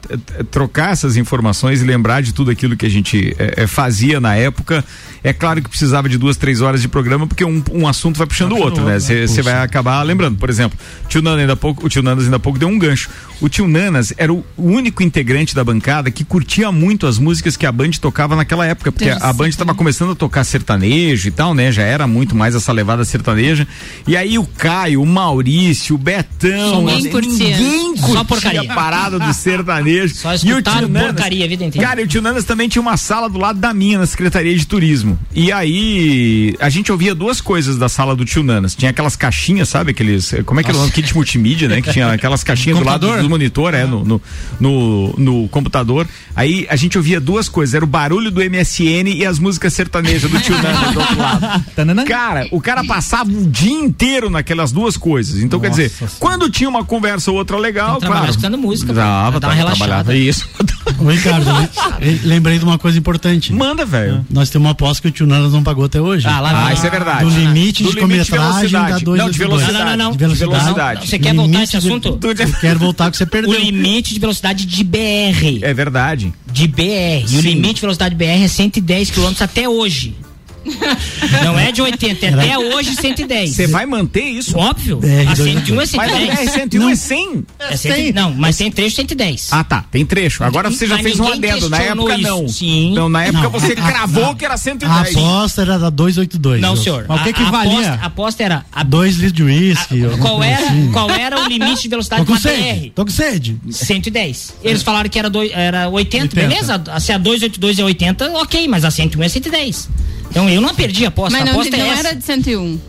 trocar essas informações e lembrar de tudo aquilo que a gente é, é, fazia na época. É claro que precisava de duas, três horas de programa, porque um, um assunto vai puxando o outro, né? Você vai acabar lembrando. Por exemplo, o tio Nana ainda pouco, o tio Nanas ainda pouco deu um gancho. O tio Nanas era o único integrante da bancada que curtia muito as músicas que a Band tocava naquela época, porque a, a Band estava começando a tocar sertanejo e tal, né? Já era muito mais essa levada sertaneja. E aí o Caio, o Maurício, o Betão,
Ninguém
assim,
curtia.
ninguém
Só
curtia
porcaria.
a parada do sertanejo. [laughs]
Só escutaram porcaria a vida inteira.
Cara, e o tio Nanas também tinha uma sala do lado da minha, na Secretaria de Turismo. E aí, a gente ouvia duas coisas da sala do tio Nanas. Tinha aquelas caixinhas, sabe? Aqueles. Como é que era o nome? Kit multimídia, né? Que tinha aquelas [laughs] caixinhas do lado do monitor, é, no, no, no, no computador. Aí a gente ouvia duas coisas. Era o barulho do MSN e as músicas sertanejas do tio Nanas do outro lado. [laughs] Cara, o cara passava o dia inteiro naquelas duas coisas. Então, quer dizer, quando tinha uma conversa ou outra legal,
trabalhar
claro.
escutando música,
Dava,
pra dar uma
tava,
relaxada.
Isso.
Ô, Ricardo, [laughs] le- lembrei de uma coisa importante.
Manda, velho.
Nós temos uma aposta que o Tio não pagou até hoje.
Ah, lá vai.
Ah, isso é verdade.
Do limite
Do
de
limite
quilometragem da
velocidade.
2
Não, de velocidade.
Não, não, não.
De velocidade.
De velocidade.
Você quer voltar esse assunto?
Eu quero voltar que você
O
perdeu.
limite de velocidade de BR.
É verdade.
De BR. E o limite de velocidade de BR é 110 km até hoje. [laughs] Não é de 80, é até hoje 110.
Você vai manter isso?
Óbvio.
BR
A 101 é 110.
Mas a BR-101 é 100.
É 100. Não, mas tem trecho 110.
Ah, tá. Tem trecho. Agora você já
Mas
fez um adendo. Na época, não.
isso. Sim.
Não, na época
Não,
você
a- a-
cravou que era
A
110.
aposta era da 282.
Não, senhor.
Mas o que
A-
que
a
valia?
aposta- A aposta era. a-
2 litros de uísque.
qual, era,
assim.
qual era o limite de velocidade
Tô
de
com
uma
sede.
BR?
Tô com sede.
110. Eles falaram que era, dois, era 80,
80.
beleza? Se a 282 é 80, ok, mas a 101 é 110. Então eu não perdi a aposta.
Mas
a
não,
aposta
não
é essa.
era de 101.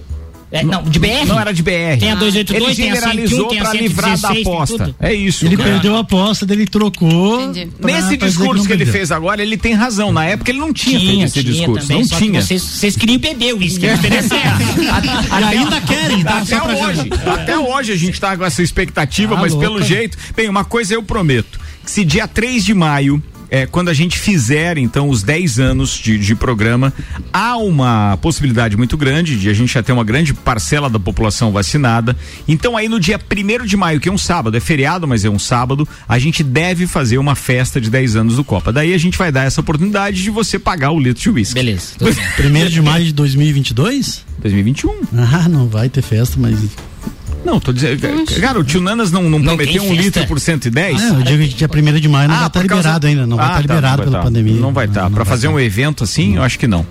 É, não, de BR?
Não era de BR.
Tem a 282,
Ele
tem a 101,
generalizou
tem a
pra livrar da
116, tem
aposta. É isso.
Ele
cara.
perdeu a aposta, dele trocou. Pra-
Nesse
pra
discurso
não
que, ele fez agora, ele tem razão. Na época ele não tinha,
Tinha,
feito esse
tinha
discurso.
também,
não
que
tinha.
Vocês, vocês queriam beber o uísque, a é essa.
E ainda querem, tá?
Até
pra
hoje, até hoje a gente tá com essa expectativa,
Tá
mas
louco.
pelo jeito. Bem, uma coisa eu prometo: que se dia 3 de maio. É, quando a gente fizer, então, os 10 anos de, de programa, há uma possibilidade muito grande de a gente já ter uma grande parcela da população vacinada. Então, aí no dia 1 de maio, que é um sábado, é feriado, mas é um sábado, a gente deve fazer uma festa de 10 anos do Copa. Daí a gente vai dar essa oportunidade de você pagar o litro de uísque.
Beleza. [laughs]
Primeiro de maio de 2022?
2021.
Ah, não vai ter festa, mas.
Não, tô dizendo. Cara, o tio Nanas não, não,
Não
prometeu um
festa.
litro por 110?
Ah, eu digo que dia 1 de maio não vai estar
por causa-
liberado ainda. Não vai
Ah,
estar
tá,
liberado
não vai
pela
tá.
pandemia.
Não vai estar.
Não
Pra
vai
fazer
tá.
um evento assim, eu acho que não.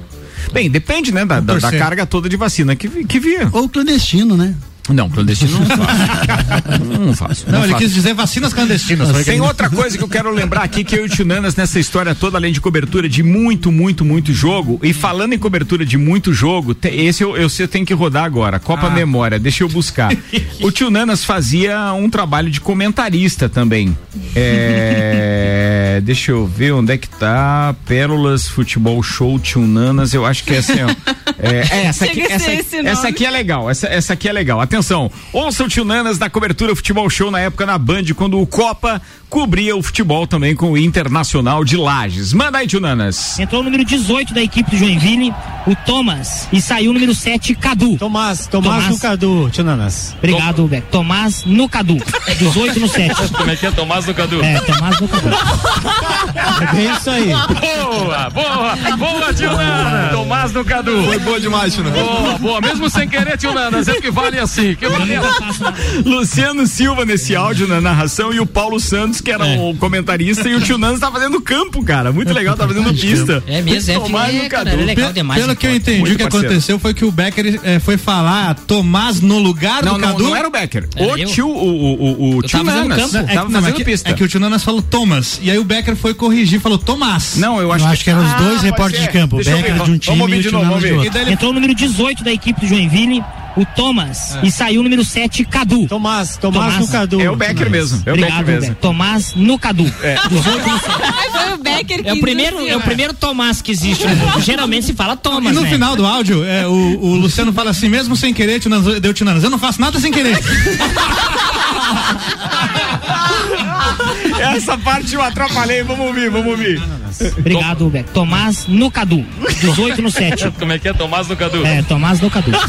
Bem, depende, né, da, da, da carga toda de vacina que, que via.
Ou clandestino, né?
Não, clandestino não faço. [laughs] não faço.
Não, ele
faço.
quis dizer vacinas clandestinas.
Tem outra coisa que eu quero lembrar aqui que eu e o Tio Nanas nessa história toda, além de cobertura de muito, muito, muito jogo, e falando em cobertura de muito jogo, te- esse eu, eu, eu tenho que rodar agora, Copa Memória, deixa eu buscar. [laughs] o Tio Nanas fazia um trabalho de comentarista também. É, [laughs] deixa eu ver onde é que tá, Pérolas Futebol Show Tio Nanas, eu acho que é assim, ó. É, é, essa, aqui, essa, essa aqui é legal, essa, essa aqui é legal. Atenção, ouça o Tio Nanas na cobertura Futebol Show na época na Band, quando o Copa cobria o futebol também com o Internacional de Lages. Manda aí, Tio Nanas.
Entrou o número 18 da equipe do Joinville, o Thomas. E saiu o número 7, Cadu.
Tomás, Tomás no Cadu, tio Nanas.
Obrigado, Beto. Tomás no Cadu. 18 no 7. [laughs]
Como é que é Tomás no Cadu?
É, Tomás no Cadu.
É bem isso aí.
Boa, boa, boa, tio Nana. Tomás no Cadu.
Foi boa demais, tio Nana.
Boa, boa. Mesmo sem querer, tio Nanas, é que vale assim. Que vale assim. Luciano Silva nesse áudio na narração e o Paulo Santos, que era o comentarista, e o tio Nanas tá fazendo campo, cara. Muito legal, tá fazendo [laughs] pista.
É mesmo, é,
Tomás
é,
no
cara,
Cadu.
é legal demais.
Pelo que eu
pô.
entendi,
Muito
o que
parceiro.
aconteceu foi que o Becker eh, foi falar Tomás no lugar
Não,
do
não,
Cadu.
não era o Becker.
Era
O
eu.
tio, o, o, o, o tio
tava fazendo
Nanas.
campo.
É, que-
Tava
não,
fazendo
que,
pista.
é que o tio Nanas falou Thomas. E aí o Becker foi corrigir, falou Tomás.
Não, eu acho,
Eu acho que eram os dois
pode
repórteres de campo, o Becker de um time e o
de
tio Nanas outro.
Entrou o número 18 da equipe do Joinville, o Thomas. E saiu o número 7, Cadu.
Tomás, Tomás,
Tomás.
no Cadu.
É o Becker mesmo. É o
Obrigado,
Becker mesmo.
Tomás no Cadu. 18 no 7.
Foi o Becker que
É o primeiro, é o primeiro Tomás que existe no mundo. Geralmente se fala
E
Thomas,
no
né?
final do áudio, é, o, o Luciano fala assim, mesmo sem querer, Nanas, deu tio Nanas, eu não faço nada sem querer. [laughs] [laughs]
Essa parte eu atrapalhei. Vamos ouvir, vamos ouvir.
Obrigado, Beto. Tomás no Cadu. 18 no 7. [laughs]
Como é que é Tomás no Cadu?
É, Tomás no Cadu. [laughs]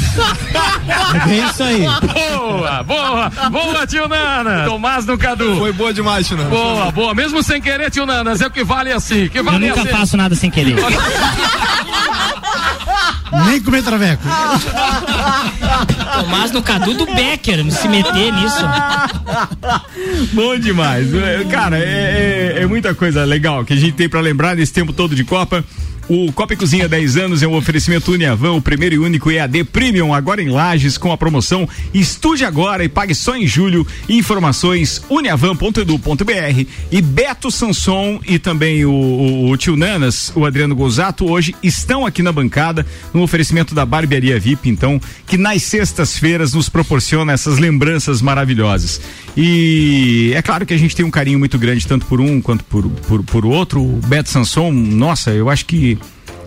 É bem isso aí.
Boa, boa, boa, tio Nana. Tomás no Cadu.
Foi boa demais, tio Nana.
Boa, boa. Mesmo sem querer, tio Nanas, é o que vale assim. Que
Eu
vale
nunca
assim.
faço nada sem querer.
Nem comer traveco.
Tomás no Cadu do Becker, se meter nisso.
Bom demais. É, Cara, é, é- é muita coisa legal que a gente tem pra lembrar nesse tempo todo de Copa. O Copa Cozinha 10 anos é um oferecimento Uniavan, o primeiro e único EAD Premium, agora em Lages, com a promoção Estude Agora e pague só em julho. Informações uniavan.edu.br e Beto Sanson e também o, o, o tio Nanas, o Adriano Gozato, hoje estão aqui na bancada no oferecimento da Barbearia VIP, então, que nas sextas-feiras nos proporciona essas lembranças maravilhosas. E é claro que a gente tem um carinho muito grande, tanto por um quanto por, por, por outro. O Beto Sanson, nossa, eu acho que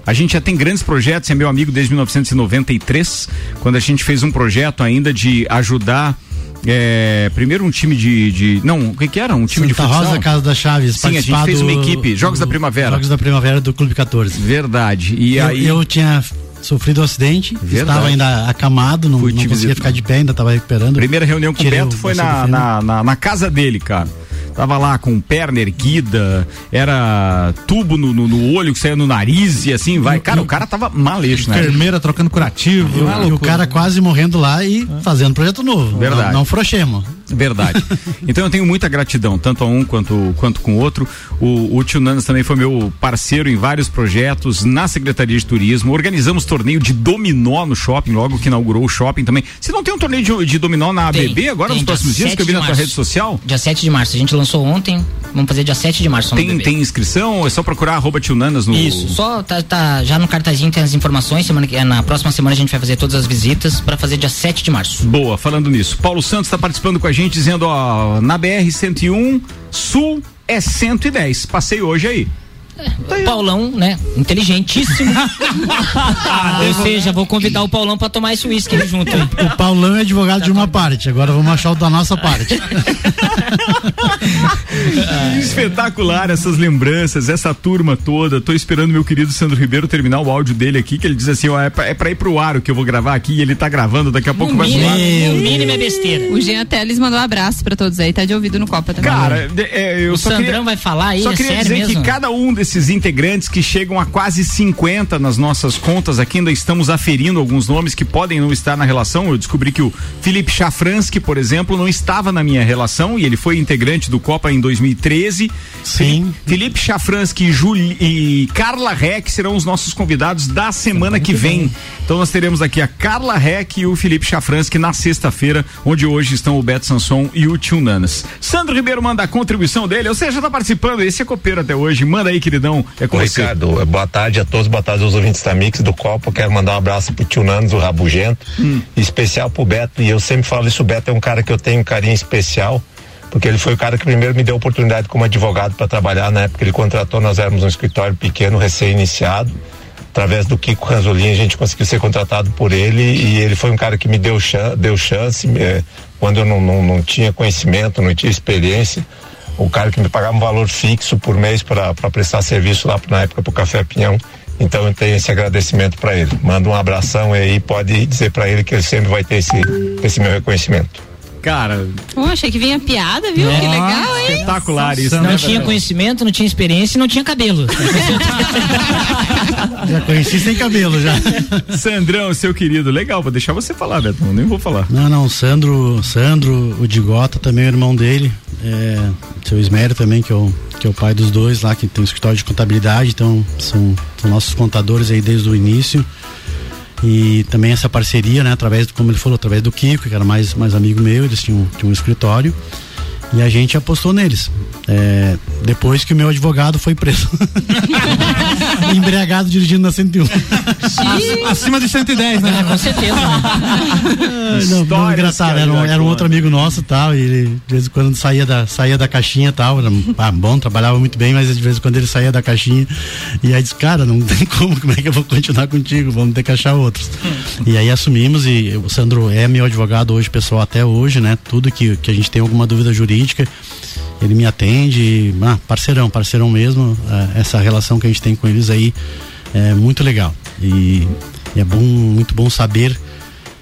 a gente já tem grandes projetos, é meu amigo desde 1993, quando a gente fez um projeto ainda de ajudar. é, primeiro um time de, de- Não, o que, que era? Um time de
Santa
futsal?
Rosa, Casa das Chaves.
Sim, a gente fez
do-
uma equipe, Jogos da Primavera.
Jogos da Primavera do Clube 14.
Verdade. E
eu,
aí.
eu tinha sofrido um acidente,
Verdade.
estava ainda acamado, não, não conseguia
visitar.
ficar de pé, ainda estava recuperando.
Primeira reunião com o Beto foi na, na, na, na casa dele, cara. Tava lá com perna erguida, era tubo no, no, no olho que saía no nariz e assim vai. Cara, o cara tava maleixo, né?
Enfermeira trocando curativo.
E e o cara quase morrendo lá e fazendo projeto novo.
Verdade.
Não, não frouxemos.
Verdade. Então eu tenho muita gratidão, tanto a um quanto, quanto com o outro. O, o Tio Nanas também foi meu parceiro em vários projetos na Secretaria de Turismo. Organizamos torneio de dominó no shopping, logo que inaugurou o shopping também. Você não tem um torneio de, de dominó na
Tem,
ABB agora
tem,
nos próximos dias
7
que eu vi na tua
março.
rede social?
Dia 7 de março. A gente lançou ontem. Vamos fazer dia 7 de março.
Tem, tem inscrição? É só procurar arroba Tio Nanas no.
Isso, só tá, tá- já no cartazinho tem as informações. Semana que, na próxima semana a gente vai fazer todas as visitas para fazer dia 7 de março.
Boa, falando nisso. Paulo Santos está participando com a gente, dizendo, ó, na BR 101 Sul é 110. Passei hoje aí.
O Paulão, né? Inteligentíssimo. [laughs] Ou seja, vou convidar o Paulão para tomar esse uísque junto.
O Paulão é advogado de uma parte, agora vamos achar o da nossa parte. [laughs]
Espetacular essas lembranças, essa turma toda. Tô esperando meu querido Sandro Ribeiro terminar o áudio dele aqui, que ele diz assim, ó, é pra, é pra ir pro ar o que eu vou gravar aqui e ele tá gravando, daqui a pouco vai
mínimo,
zoar.
no mínimo é besteira.
O Jean Teles mandou um abraço pra todos aí, tá de ouvido no Copa também.
Cara, é, eu
O
só
Sandrão
queria,
vai falar aí,
só
é
queria
sério
dizer
mesmo?
que cada um desses integrantes que chegam a quase 50 nas nossas contas, aqui ainda estamos aferindo alguns nomes que podem não estar na relação. Eu descobri que o Felipe Chafransky, por exemplo, não estava na minha relação e ele foi integrante do Copa em 2013.
Sim.
Felipe Chafransky e, Juli, e Carla Reck serão os nossos convidados da semana que vem. Então nós teremos aqui a Carla Reck e o Felipe Chafransky na sexta-feira, onde hoje estão o Beto Sanson e o Tio Nanas. Sandro Ribeiro manda a contribuição dele, ou seja, já tá participando, esse é copeiro até hoje. Manda aí, queridão, é com
Ô,
você.
Ricardo, boa tarde a todos, boa tarde aos ouvintes da Mix do Copa. Quero mandar um abraço pro tio Nanos, o Rabugento,
Hum.
especial pro Beto. E eu sempre falo isso, o Beto é um cara que eu tenho um carinho especial, porque ele foi o cara que primeiro me deu oportunidade como advogado para trabalhar. Na época que ele contratou, nós éramos um escritório pequeno, recém-iniciado. Através do Kiko Ranzolin, a gente conseguiu ser contratado por ele e ele foi um cara que me deu, chan deu chance eh, quando eu não, não, não tinha conhecimento, não tinha experiência o cara que me pagava um valor fixo por mês para prestar serviço lá na época pro Café Pinhão Então eu tenho esse agradecimento para ele. Manda um abração aí, pode dizer para ele que ele sempre vai ter esse, esse meu reconhecimento.
Cara,
Pô, achei que vinha piada, viu? que legal, hein?
espetacular isso.
Não
né,
tinha
Daniel?
conhecimento, não tinha experiência e não tinha cabelo. [laughs]
Já conheci sem cabelo já.
Sandrão, seu querido, legal, vou deixar você falar, Betão, nem vou falar.
Não, não, Sandro, Sandro, o Digota também é o irmão dele, é, seu Ismério também, que é, o, que é o pai dos dois lá, que tem um escritório de contabilidade, então são, são nossos contadores aí desde o início. E também essa parceria, né, através, do- como ele falou, através do Kiko, que era mais, mais amigo meu, eles tinham, tinham um escritório. E a gente apostou neles. É, depois que o meu advogado foi preso. [laughs] Embriagado dirigindo na 101.
Acima de 110, né?
com certeza. [laughs]
Não, não, engraçado, era um, era um outro amigo nosso e tal, e ele de vez em quando saía da, saía da caixinha e tal, era ah, bom, trabalhava muito bem, mas de vez em quando ele saía da caixinha e aí disse, cara, não tem [laughs] como, como é que eu vou continuar contigo, vamos ter que achar outros. E aí assumimos e o Sandro é meu advogado hoje, pessoal, até hoje, né, tudo que, que a gente tem alguma dúvida jurídica, ele me atende, e, ah, parceirão, parceirão mesmo, ah, essa relação que a gente tem com eles aí é muito legal e, e é bom, muito bom saber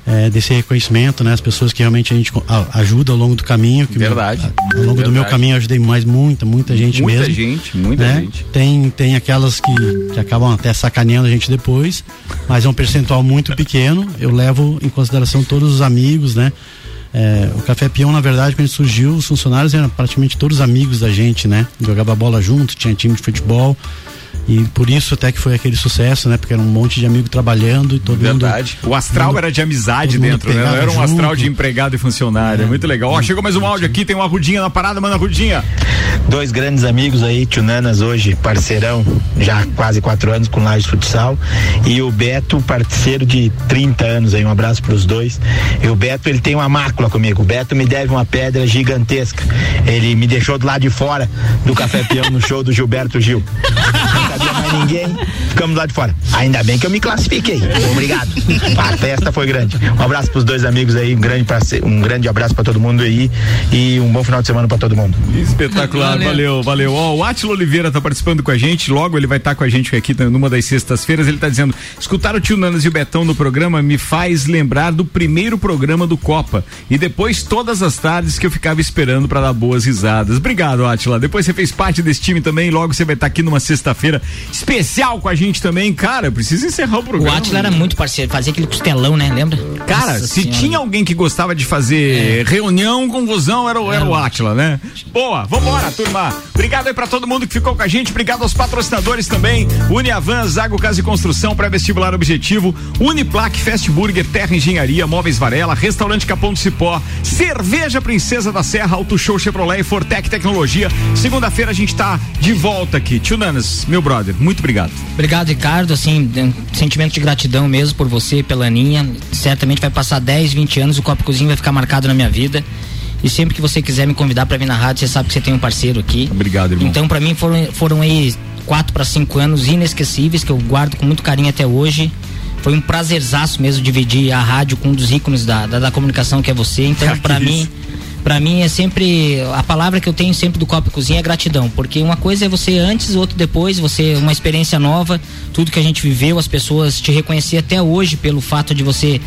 é, desse reconhecimento, né? As pessoas que realmente a gente ajuda ao longo do caminho. Que
Verdade.
meu- ao longo do meu
Verdade.
caminho eu ajudei mais muita, muita gente
Muita
mesmo.
gente, muita
né?
gente.
Tem, tem aquelas que, que acabam até sacaneando a gente depois, mas é um percentual muito pequeno. Eu levo em consideração todos os amigos, né? É, o Café Peão, na verdade, quando surgiu, os funcionários eram praticamente todos amigos da gente, né? Jogava bola junto, tinha time de futebol. E por isso até que foi aquele sucesso, né? Porque era um monte de amigo trabalhando e todo
Verdade.
mundo.
O astral
mundo-
era de amizade dentro, né? Era um astral
junto.
de empregado e funcionário. É. Muito legal. Ó, chegou mais um áudio aqui, tem uma rudinha na parada, manda a rudinha.
Dois grandes amigos aí, Tio Nanas hoje, parceirão, já há quase quatro anos com Lages Futsal. E o Beto, parceiro de 30 anos aí, um abraço pros dois. E o Beto, ele tem uma mácula comigo. O Beto me deve uma pedra gigantesca. Ele me deixou do lado de fora do Café Peão no show do Gilberto Gil. [laughs] Não cabia mais ninguém, ficamos lá de fora. Ainda bem que eu me classifiquei. Obrigado. A festa foi grande. Um abraço pros dois amigos aí, um grande, parceiro, um grande abraço pra todo mundo aí e um bom final de semana pra todo mundo.
Espetacular, valeu, valeu. Ó, o Átila Oliveira tá participando com a gente, logo ele vai estar com a gente aqui numa das sextas-feiras. Ele tá dizendo: escutar o tio Nanas e o Betão no programa me faz lembrar do primeiro programa do Copa. E depois todas as tardes que eu ficava esperando para dar boas risadas. Obrigado, Átila. Depois você fez parte desse time também, logo você vai estar aqui numa sexta-feira especial com a gente também. Cara, eu preciso encerrar o
O
programa.
Atila era muito parceiro, fazia aquele costelão, né? Lembra?
Cara,
Nossa
se
Senhora.
tinha alguém que gostava de fazer reunião, confusão, era, o- era o Átila, né? Boa, vambora, turma. Obrigado aí pra todo mundo que ficou com a gente. Obrigado aos patrocinadores também. Uniavan, Zago Casa e Construção, pré-vestibular objetivo. Uniplaque, Fast Burger, Terra Engenharia, Móveis Varela, Restaurante Capão do Cipó, Cerveja Princesa da Serra, Auto Show Chevrolet e Fortec Tecnologia. Segunda-feira a gente tá de volta aqui. Tio Nanas, meu brother, muito obrigado.
Obrigado, Ricardo. Assim, um sentimento de gratidão mesmo por você, pela Aninha. Certamente vai passar 10, 20 anos, o Copo Cozinho vai ficar marcado na minha vida. E sempre que você quiser me convidar para vir na rádio, você sabe que você tem um parceiro aqui.
Obrigado, irmão.
Então, para mim, foram, foram aí quatro para cinco anos inesquecíveis que eu guardo com muito carinho até hoje. Foi um prazerzaço mesmo dividir a rádio com um dos ícones da, da, da comunicação que é você. Então, [laughs] para mim, Pra mim é sempre a palavra que eu tenho sempre do Copo e Cozinha é gratidão, porque uma coisa é você antes, outro depois, você uma experiência nova, tudo que a gente viveu, as pessoas te reconhecer até hoje pelo fato de você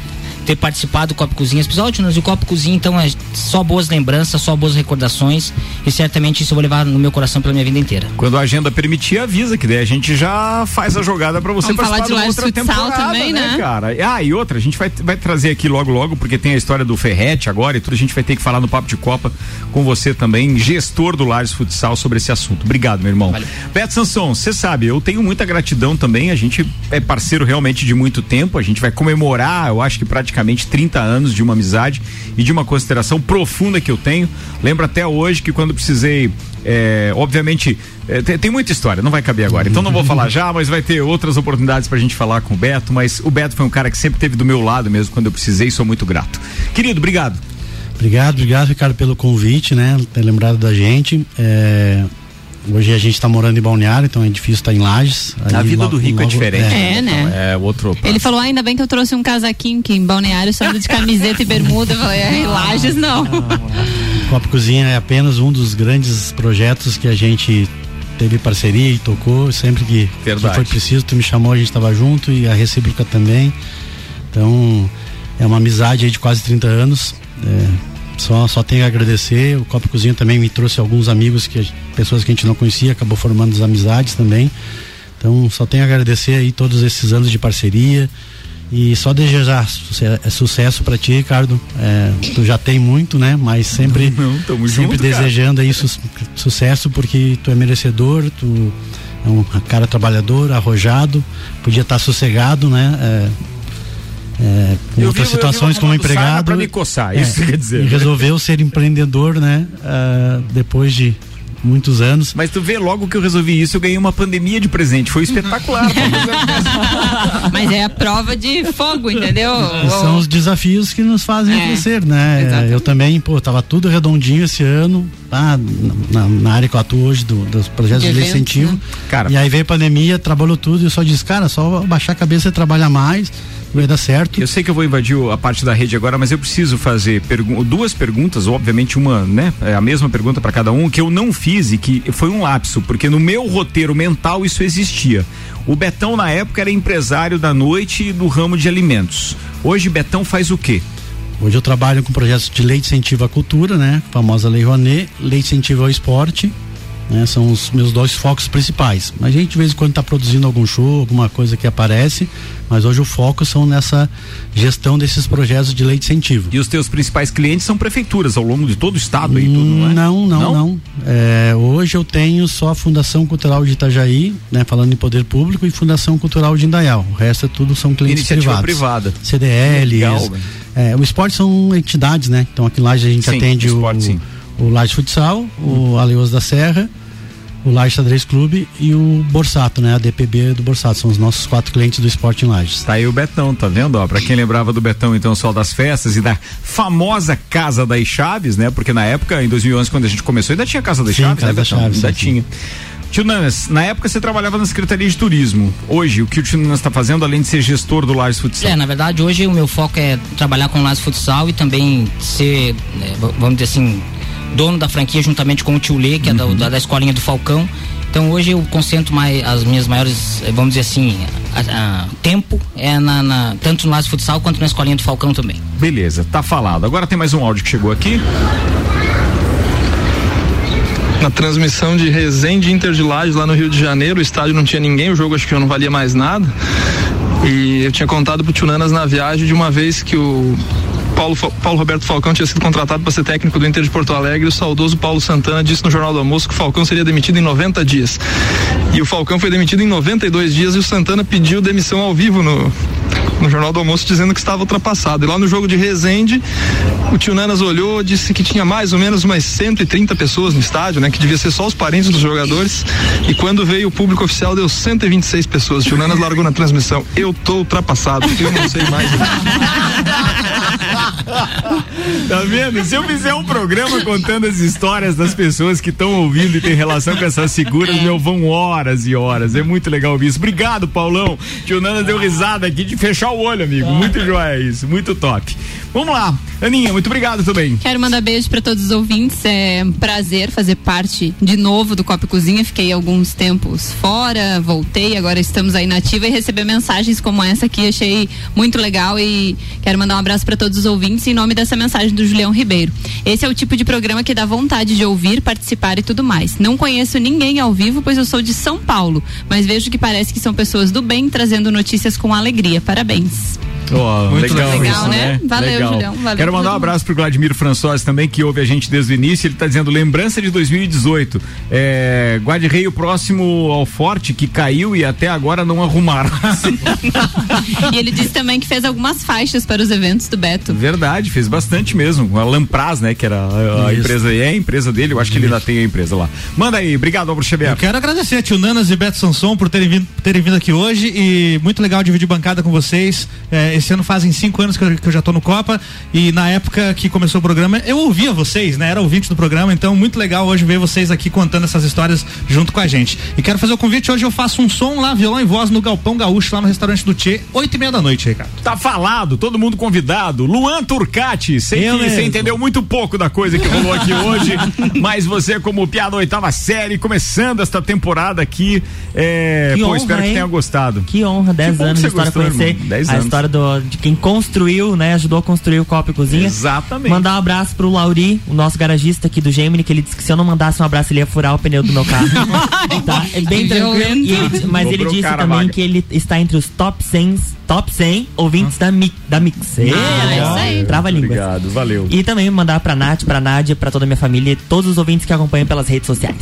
ter participado do Copo e Cozinha. As pessoas, "Ó, o Copo e Cozinha, então é só boas lembranças, só boas recordações e certamente isso eu vou levar no meu coração pela minha vida inteira.
Quando a agenda permitir, avisa que daí a gente já faz a jogada pra você
Vamos falar
participar
de
de uma outra
Futsal
temporada,
também,
né,
né?
cara? Ah, e outra, a gente vai, vai trazer aqui logo logo, porque tem a história do Ferrete agora e tudo, a gente vai ter que falar no Papo de Copa com você também, gestor do Lages Futsal, sobre esse assunto. Obrigado, meu irmão. Beto Sanson, você sabe, eu tenho muita gratidão também, a gente é parceiro realmente de muito tempo, a gente vai comemorar, eu acho que praticamente 30 anos de uma amizade e de uma consideração profunda que eu tenho. Lembro até hoje que quando precisei, é, obviamente, é, tem, tem muita história, não vai caber agora, então não vou falar já, mas vai ter outras oportunidades pra gente falar com o Beto, mas o Beto foi um cara que sempre esteve do meu lado mesmo quando eu precisei, sou muito grato. Querido, obrigado.
Obrigado, obrigado, Ricardo, pelo convite, né? Ter lembrado da gente. É, Hoje a gente está morando em Balneário, então é difícil estar em Lages.
A vida
logo-
do rico é
logo-
diferente.
É, né?
É outro.
Ele falou, ah, ainda bem que eu trouxe um casaquinho que em balneário só de camiseta e bermuda. Eu falei, é, em Lages não.
O Copo Cozinha é apenas um dos grandes projetos que a gente teve parceria e tocou sempre que, que foi preciso, tu me chamou, a gente estava junto e a recíproca também. Então, é uma amizade aí de quase 30 anos. É, só, só tenho a agradecer. O Copa Cozinha também me trouxe alguns amigos, que pessoas que a gente não conhecia, acabou formando as amizades também. Então, só tenho a agradecer aí todos esses anos de parceria. E só desejar é, sucesso para ti, Ricardo. É, tu já tem muito, né? Mas sempre, [laughs]
Não, tamo
sempre
junto, cara.
desejando aí su- sucesso, porque tu é merecedor, tu é um cara trabalhador, arrojado, podia estar sossegado, né? É, é, em
Eu
outras
eu
situações como empregado.
pra me coçar,
é,
isso quer dizer,
E resolveu ser empreendedor, né? Ah, depois de muitos anos.
Mas tu vê, logo que eu resolvi isso, eu ganhei uma pandemia de presente. Foi espetacular. [laughs]
Mas é a prova de fogo, entendeu?
E São os desafios que nos fazem
É,
crescer, né?
exatamente.
Eu também, pô, tava tudo redondinho esse ano, ah, na, na área que eu atuo hoje do- dos projetos
De
de,
eventos,
incentivo.
né?
Cara,
e aí veio a pandemia, trabalhou tudo e eu só disse, cara, só baixar a cabeça e trabalhar mais, vai dar certo.
Eu sei que eu vou invadir a parte da rede agora, mas eu preciso fazer pergu- duas perguntas, obviamente uma, né? É a mesma pergunta para cada um, que eu não fiz e que foi um lapso, porque no meu roteiro mental isso existia. O Betão na época era empresário da noite e do ramo de alimentos. Hoje Betão faz o quê?
Hoje eu trabalho com projetos de lei de incentivo à cultura, né? A famosa Lei Rouanet, lei de incentivo ao esporte, né? São os meus dois focos principais. A gente de vez em quando está produzindo algum show, alguma coisa que aparece, mas hoje o foco são nessa gestão desses projetos de lei de incentivo.
E os teus principais clientes são prefeituras ao longo de todo o estado aí, tudo, não é?
Não, não, não. É, hoje eu tenho só a Fundação Cultural de Itajaí, né? Falando em poder público, e Fundação Cultural de Indaial. O resto é tudo são clientes
Iniciativa
privados.
privada.
CDLs.
Legal,
é, o esporte são entidades, né? Então aqui em Laje a gente
Sim,
atende
esporte,
o,
sim.
o Laje Futsal, o Aleos da Serra, o Laje Xadrez Clube e o Borsato, né? A DPB do Borsato. São os nossos quatro clientes do esporte em Lages.
Tá aí o Betão, tá vendo? Ó, pra quem lembrava do Betão, então, só das festas e da famosa Casa das Chaves, né? Porque na época, em 2011, quando a gente começou, ainda tinha Casa das
Sim,
Chaves,
Casa
né,
das
Betão?
Chaves,
ainda
sim,
tinha. Tio Nanas, na época você trabalhava na Secretaria de Turismo. Hoje, o que o Tio Nanas está fazendo, além de ser gestor do Lages Futsal?
É, na verdade, hoje o meu foco é trabalhar com o Lages Futsal e também ser, né, vamos dizer assim, dono da franquia juntamente com o tio Lê, que é da, da, da escolinha do Falcão. Então hoje eu concentro mais as minhas maiores, eh, vamos dizer assim, a- a- tempo é na, na- tanto no Lages Futsal quanto na escolinha do Falcão também.
Beleza, tá falado. Agora tem mais um áudio que chegou aqui.
na transmissão de Resende Inter de Lages lá no Rio de Janeiro. O estádio não tinha ninguém, o jogo acho que já não valia mais nada. E eu tinha contado pro Tunanas na viagem de uma vez que o Paulo, Paulo Roberto Falcão tinha sido contratado para ser técnico do Inter de Porto Alegre. O saudoso Paulo Santana disse no Jornal do Almoço que o Falcão seria demitido em 90 dias. E o Falcão foi demitido em 92 dias e o Santana pediu demissão ao vivo no, no Jornal do Almoço dizendo que estava ultrapassado. E lá no jogo de Resende, o tio Nanas olhou, disse que tinha mais ou menos umas 130 pessoas no estádio, né? Que devia ser só os parentes dos jogadores. E quando veio o público oficial, deu 126 pessoas. O tio Nanas largou na transmissão. Eu tô ultrapassado, eu não sei mais. [laughs]
Tá vendo? Se eu fizer um programa contando as histórias das pessoas que estão ouvindo e tem relação com essas figuras, meu, vão horas e horas. É muito legal ouvir isso. Obrigado, Paulão. Tio Nana deu risada aqui de fechar o olho, amigo. Muito joia isso, muito top. Vamos lá. Aninha, muito obrigado também.
Quero mandar beijo para todos os ouvintes. É um prazer fazer parte de novo do Copa e Cozinha. Fiquei alguns tempos fora, voltei, agora estamos aí na ativa e receber mensagens como essa aqui achei muito legal e quero mandar um abraço para todos os ouvintes em nome dessa mensagem do Julião Ribeiro. Esse é o tipo de programa que dá vontade de ouvir, participar e tudo mais. Não conheço ninguém ao vivo, pois eu sou de São Paulo, mas vejo que parece que são pessoas do bem trazendo notícias com alegria. Parabéns. Parabéns.
Ó,
Muito
legal,
legal,
isso,
né? Valeu, Julião. Valeu
Quero mandar um abraço pro Vladimir François também, que ouve a gente desde o início. Ele tá dizendo lembrança de 2018. É, Guarde-Rei o próximo ao Forte, que caiu e até agora não arrumaram. [laughs]
e ele disse também que fez algumas faixas para os eventos do Beto.
Verdade, fez bastante mesmo. A Lampraz, né? Que era a, a empresa, é a empresa dele. Eu acho que ele ainda tem a empresa lá. Manda aí, obrigado, Álvaro Xavier.
Eu quero agradecer a Tio Nanas e Beto Sanson por terem vindo, terem vindo aqui hoje e muito legal dividir bancada com vocês. É, esse ano fazem cinco anos que eu, que eu já tô no Copa e na época que começou o programa eu ouvia vocês, né? Era ouvinte do programa, então muito legal hoje ver vocês aqui contando essas histórias junto com a gente. E quero fazer o convite, hoje eu faço um som lá, violão e voz no Galpão Gaúcho, lá no restaurante do Tchê, oito e meia da noite, Ricardo.
Tá falado, todo mundo convidado. Luan Turcati, sei
Eu
que você
mesmo.
entendeu muito pouco da coisa que rolou aqui hoje, [laughs] mas você, como piada oitava série, começando esta temporada aqui, é,
Que
pô,
honra,
espero que
hein?
tenha gostado.
Que honra, 10
bom
anos
que você
história
gostou,
conhecer
irmão. 10
a
anos.
história do, de quem construiu, né? Ajudou a construir o Copa e Cozinha.
Exatamente.
Mandar um abraço pro Lauri, o nosso garagista aqui do Gemini, que ele disse que se eu não mandasse um abraço, ele ia furar o pneu do meu carro. [laughs] tá? É bem tranquilo. ele- mas ele
Dobrou o
disse também
vaga.
que ele está entre os top 100, top 100 ouvintes da, Mi, da Mix. É,
isso aí.
Trava língua.
Obrigado, valeu.
E também mandar pra Nath, pra Nádia, pra toda a minha família e todos os ouvintes que acompanham pelas redes sociais.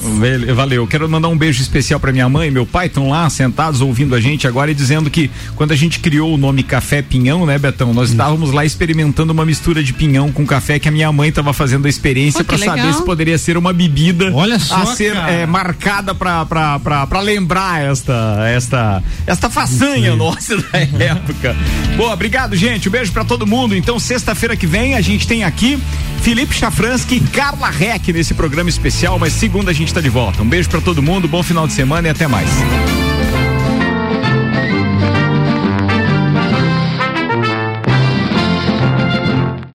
Valeu. Quero mandar um beijo especial pra minha mãe e meu pai, estão lá sentados ouvindo a gente agora e dizendo que quando a gente criou o nome Café Pinhão, né, Betão? Nós estávamos lá experimentando uma mistura de pinhão com café que a minha mãe estava fazendo a experiência pra saber se poderia ser uma bebida
Olha só,
a ser é, marcada pra lembrar esta, esta, esta façanha nossa [laughs] da época. Boa, obrigado, gente. Um beijo pra todo mundo. Então, sexta-feira que vem, a gente tem aqui Felipe Chafransky e Carla Reck nesse programa especial, mas segunda a gente tá de volta. Um beijo pra todo mundo, bom final de semana e até mais.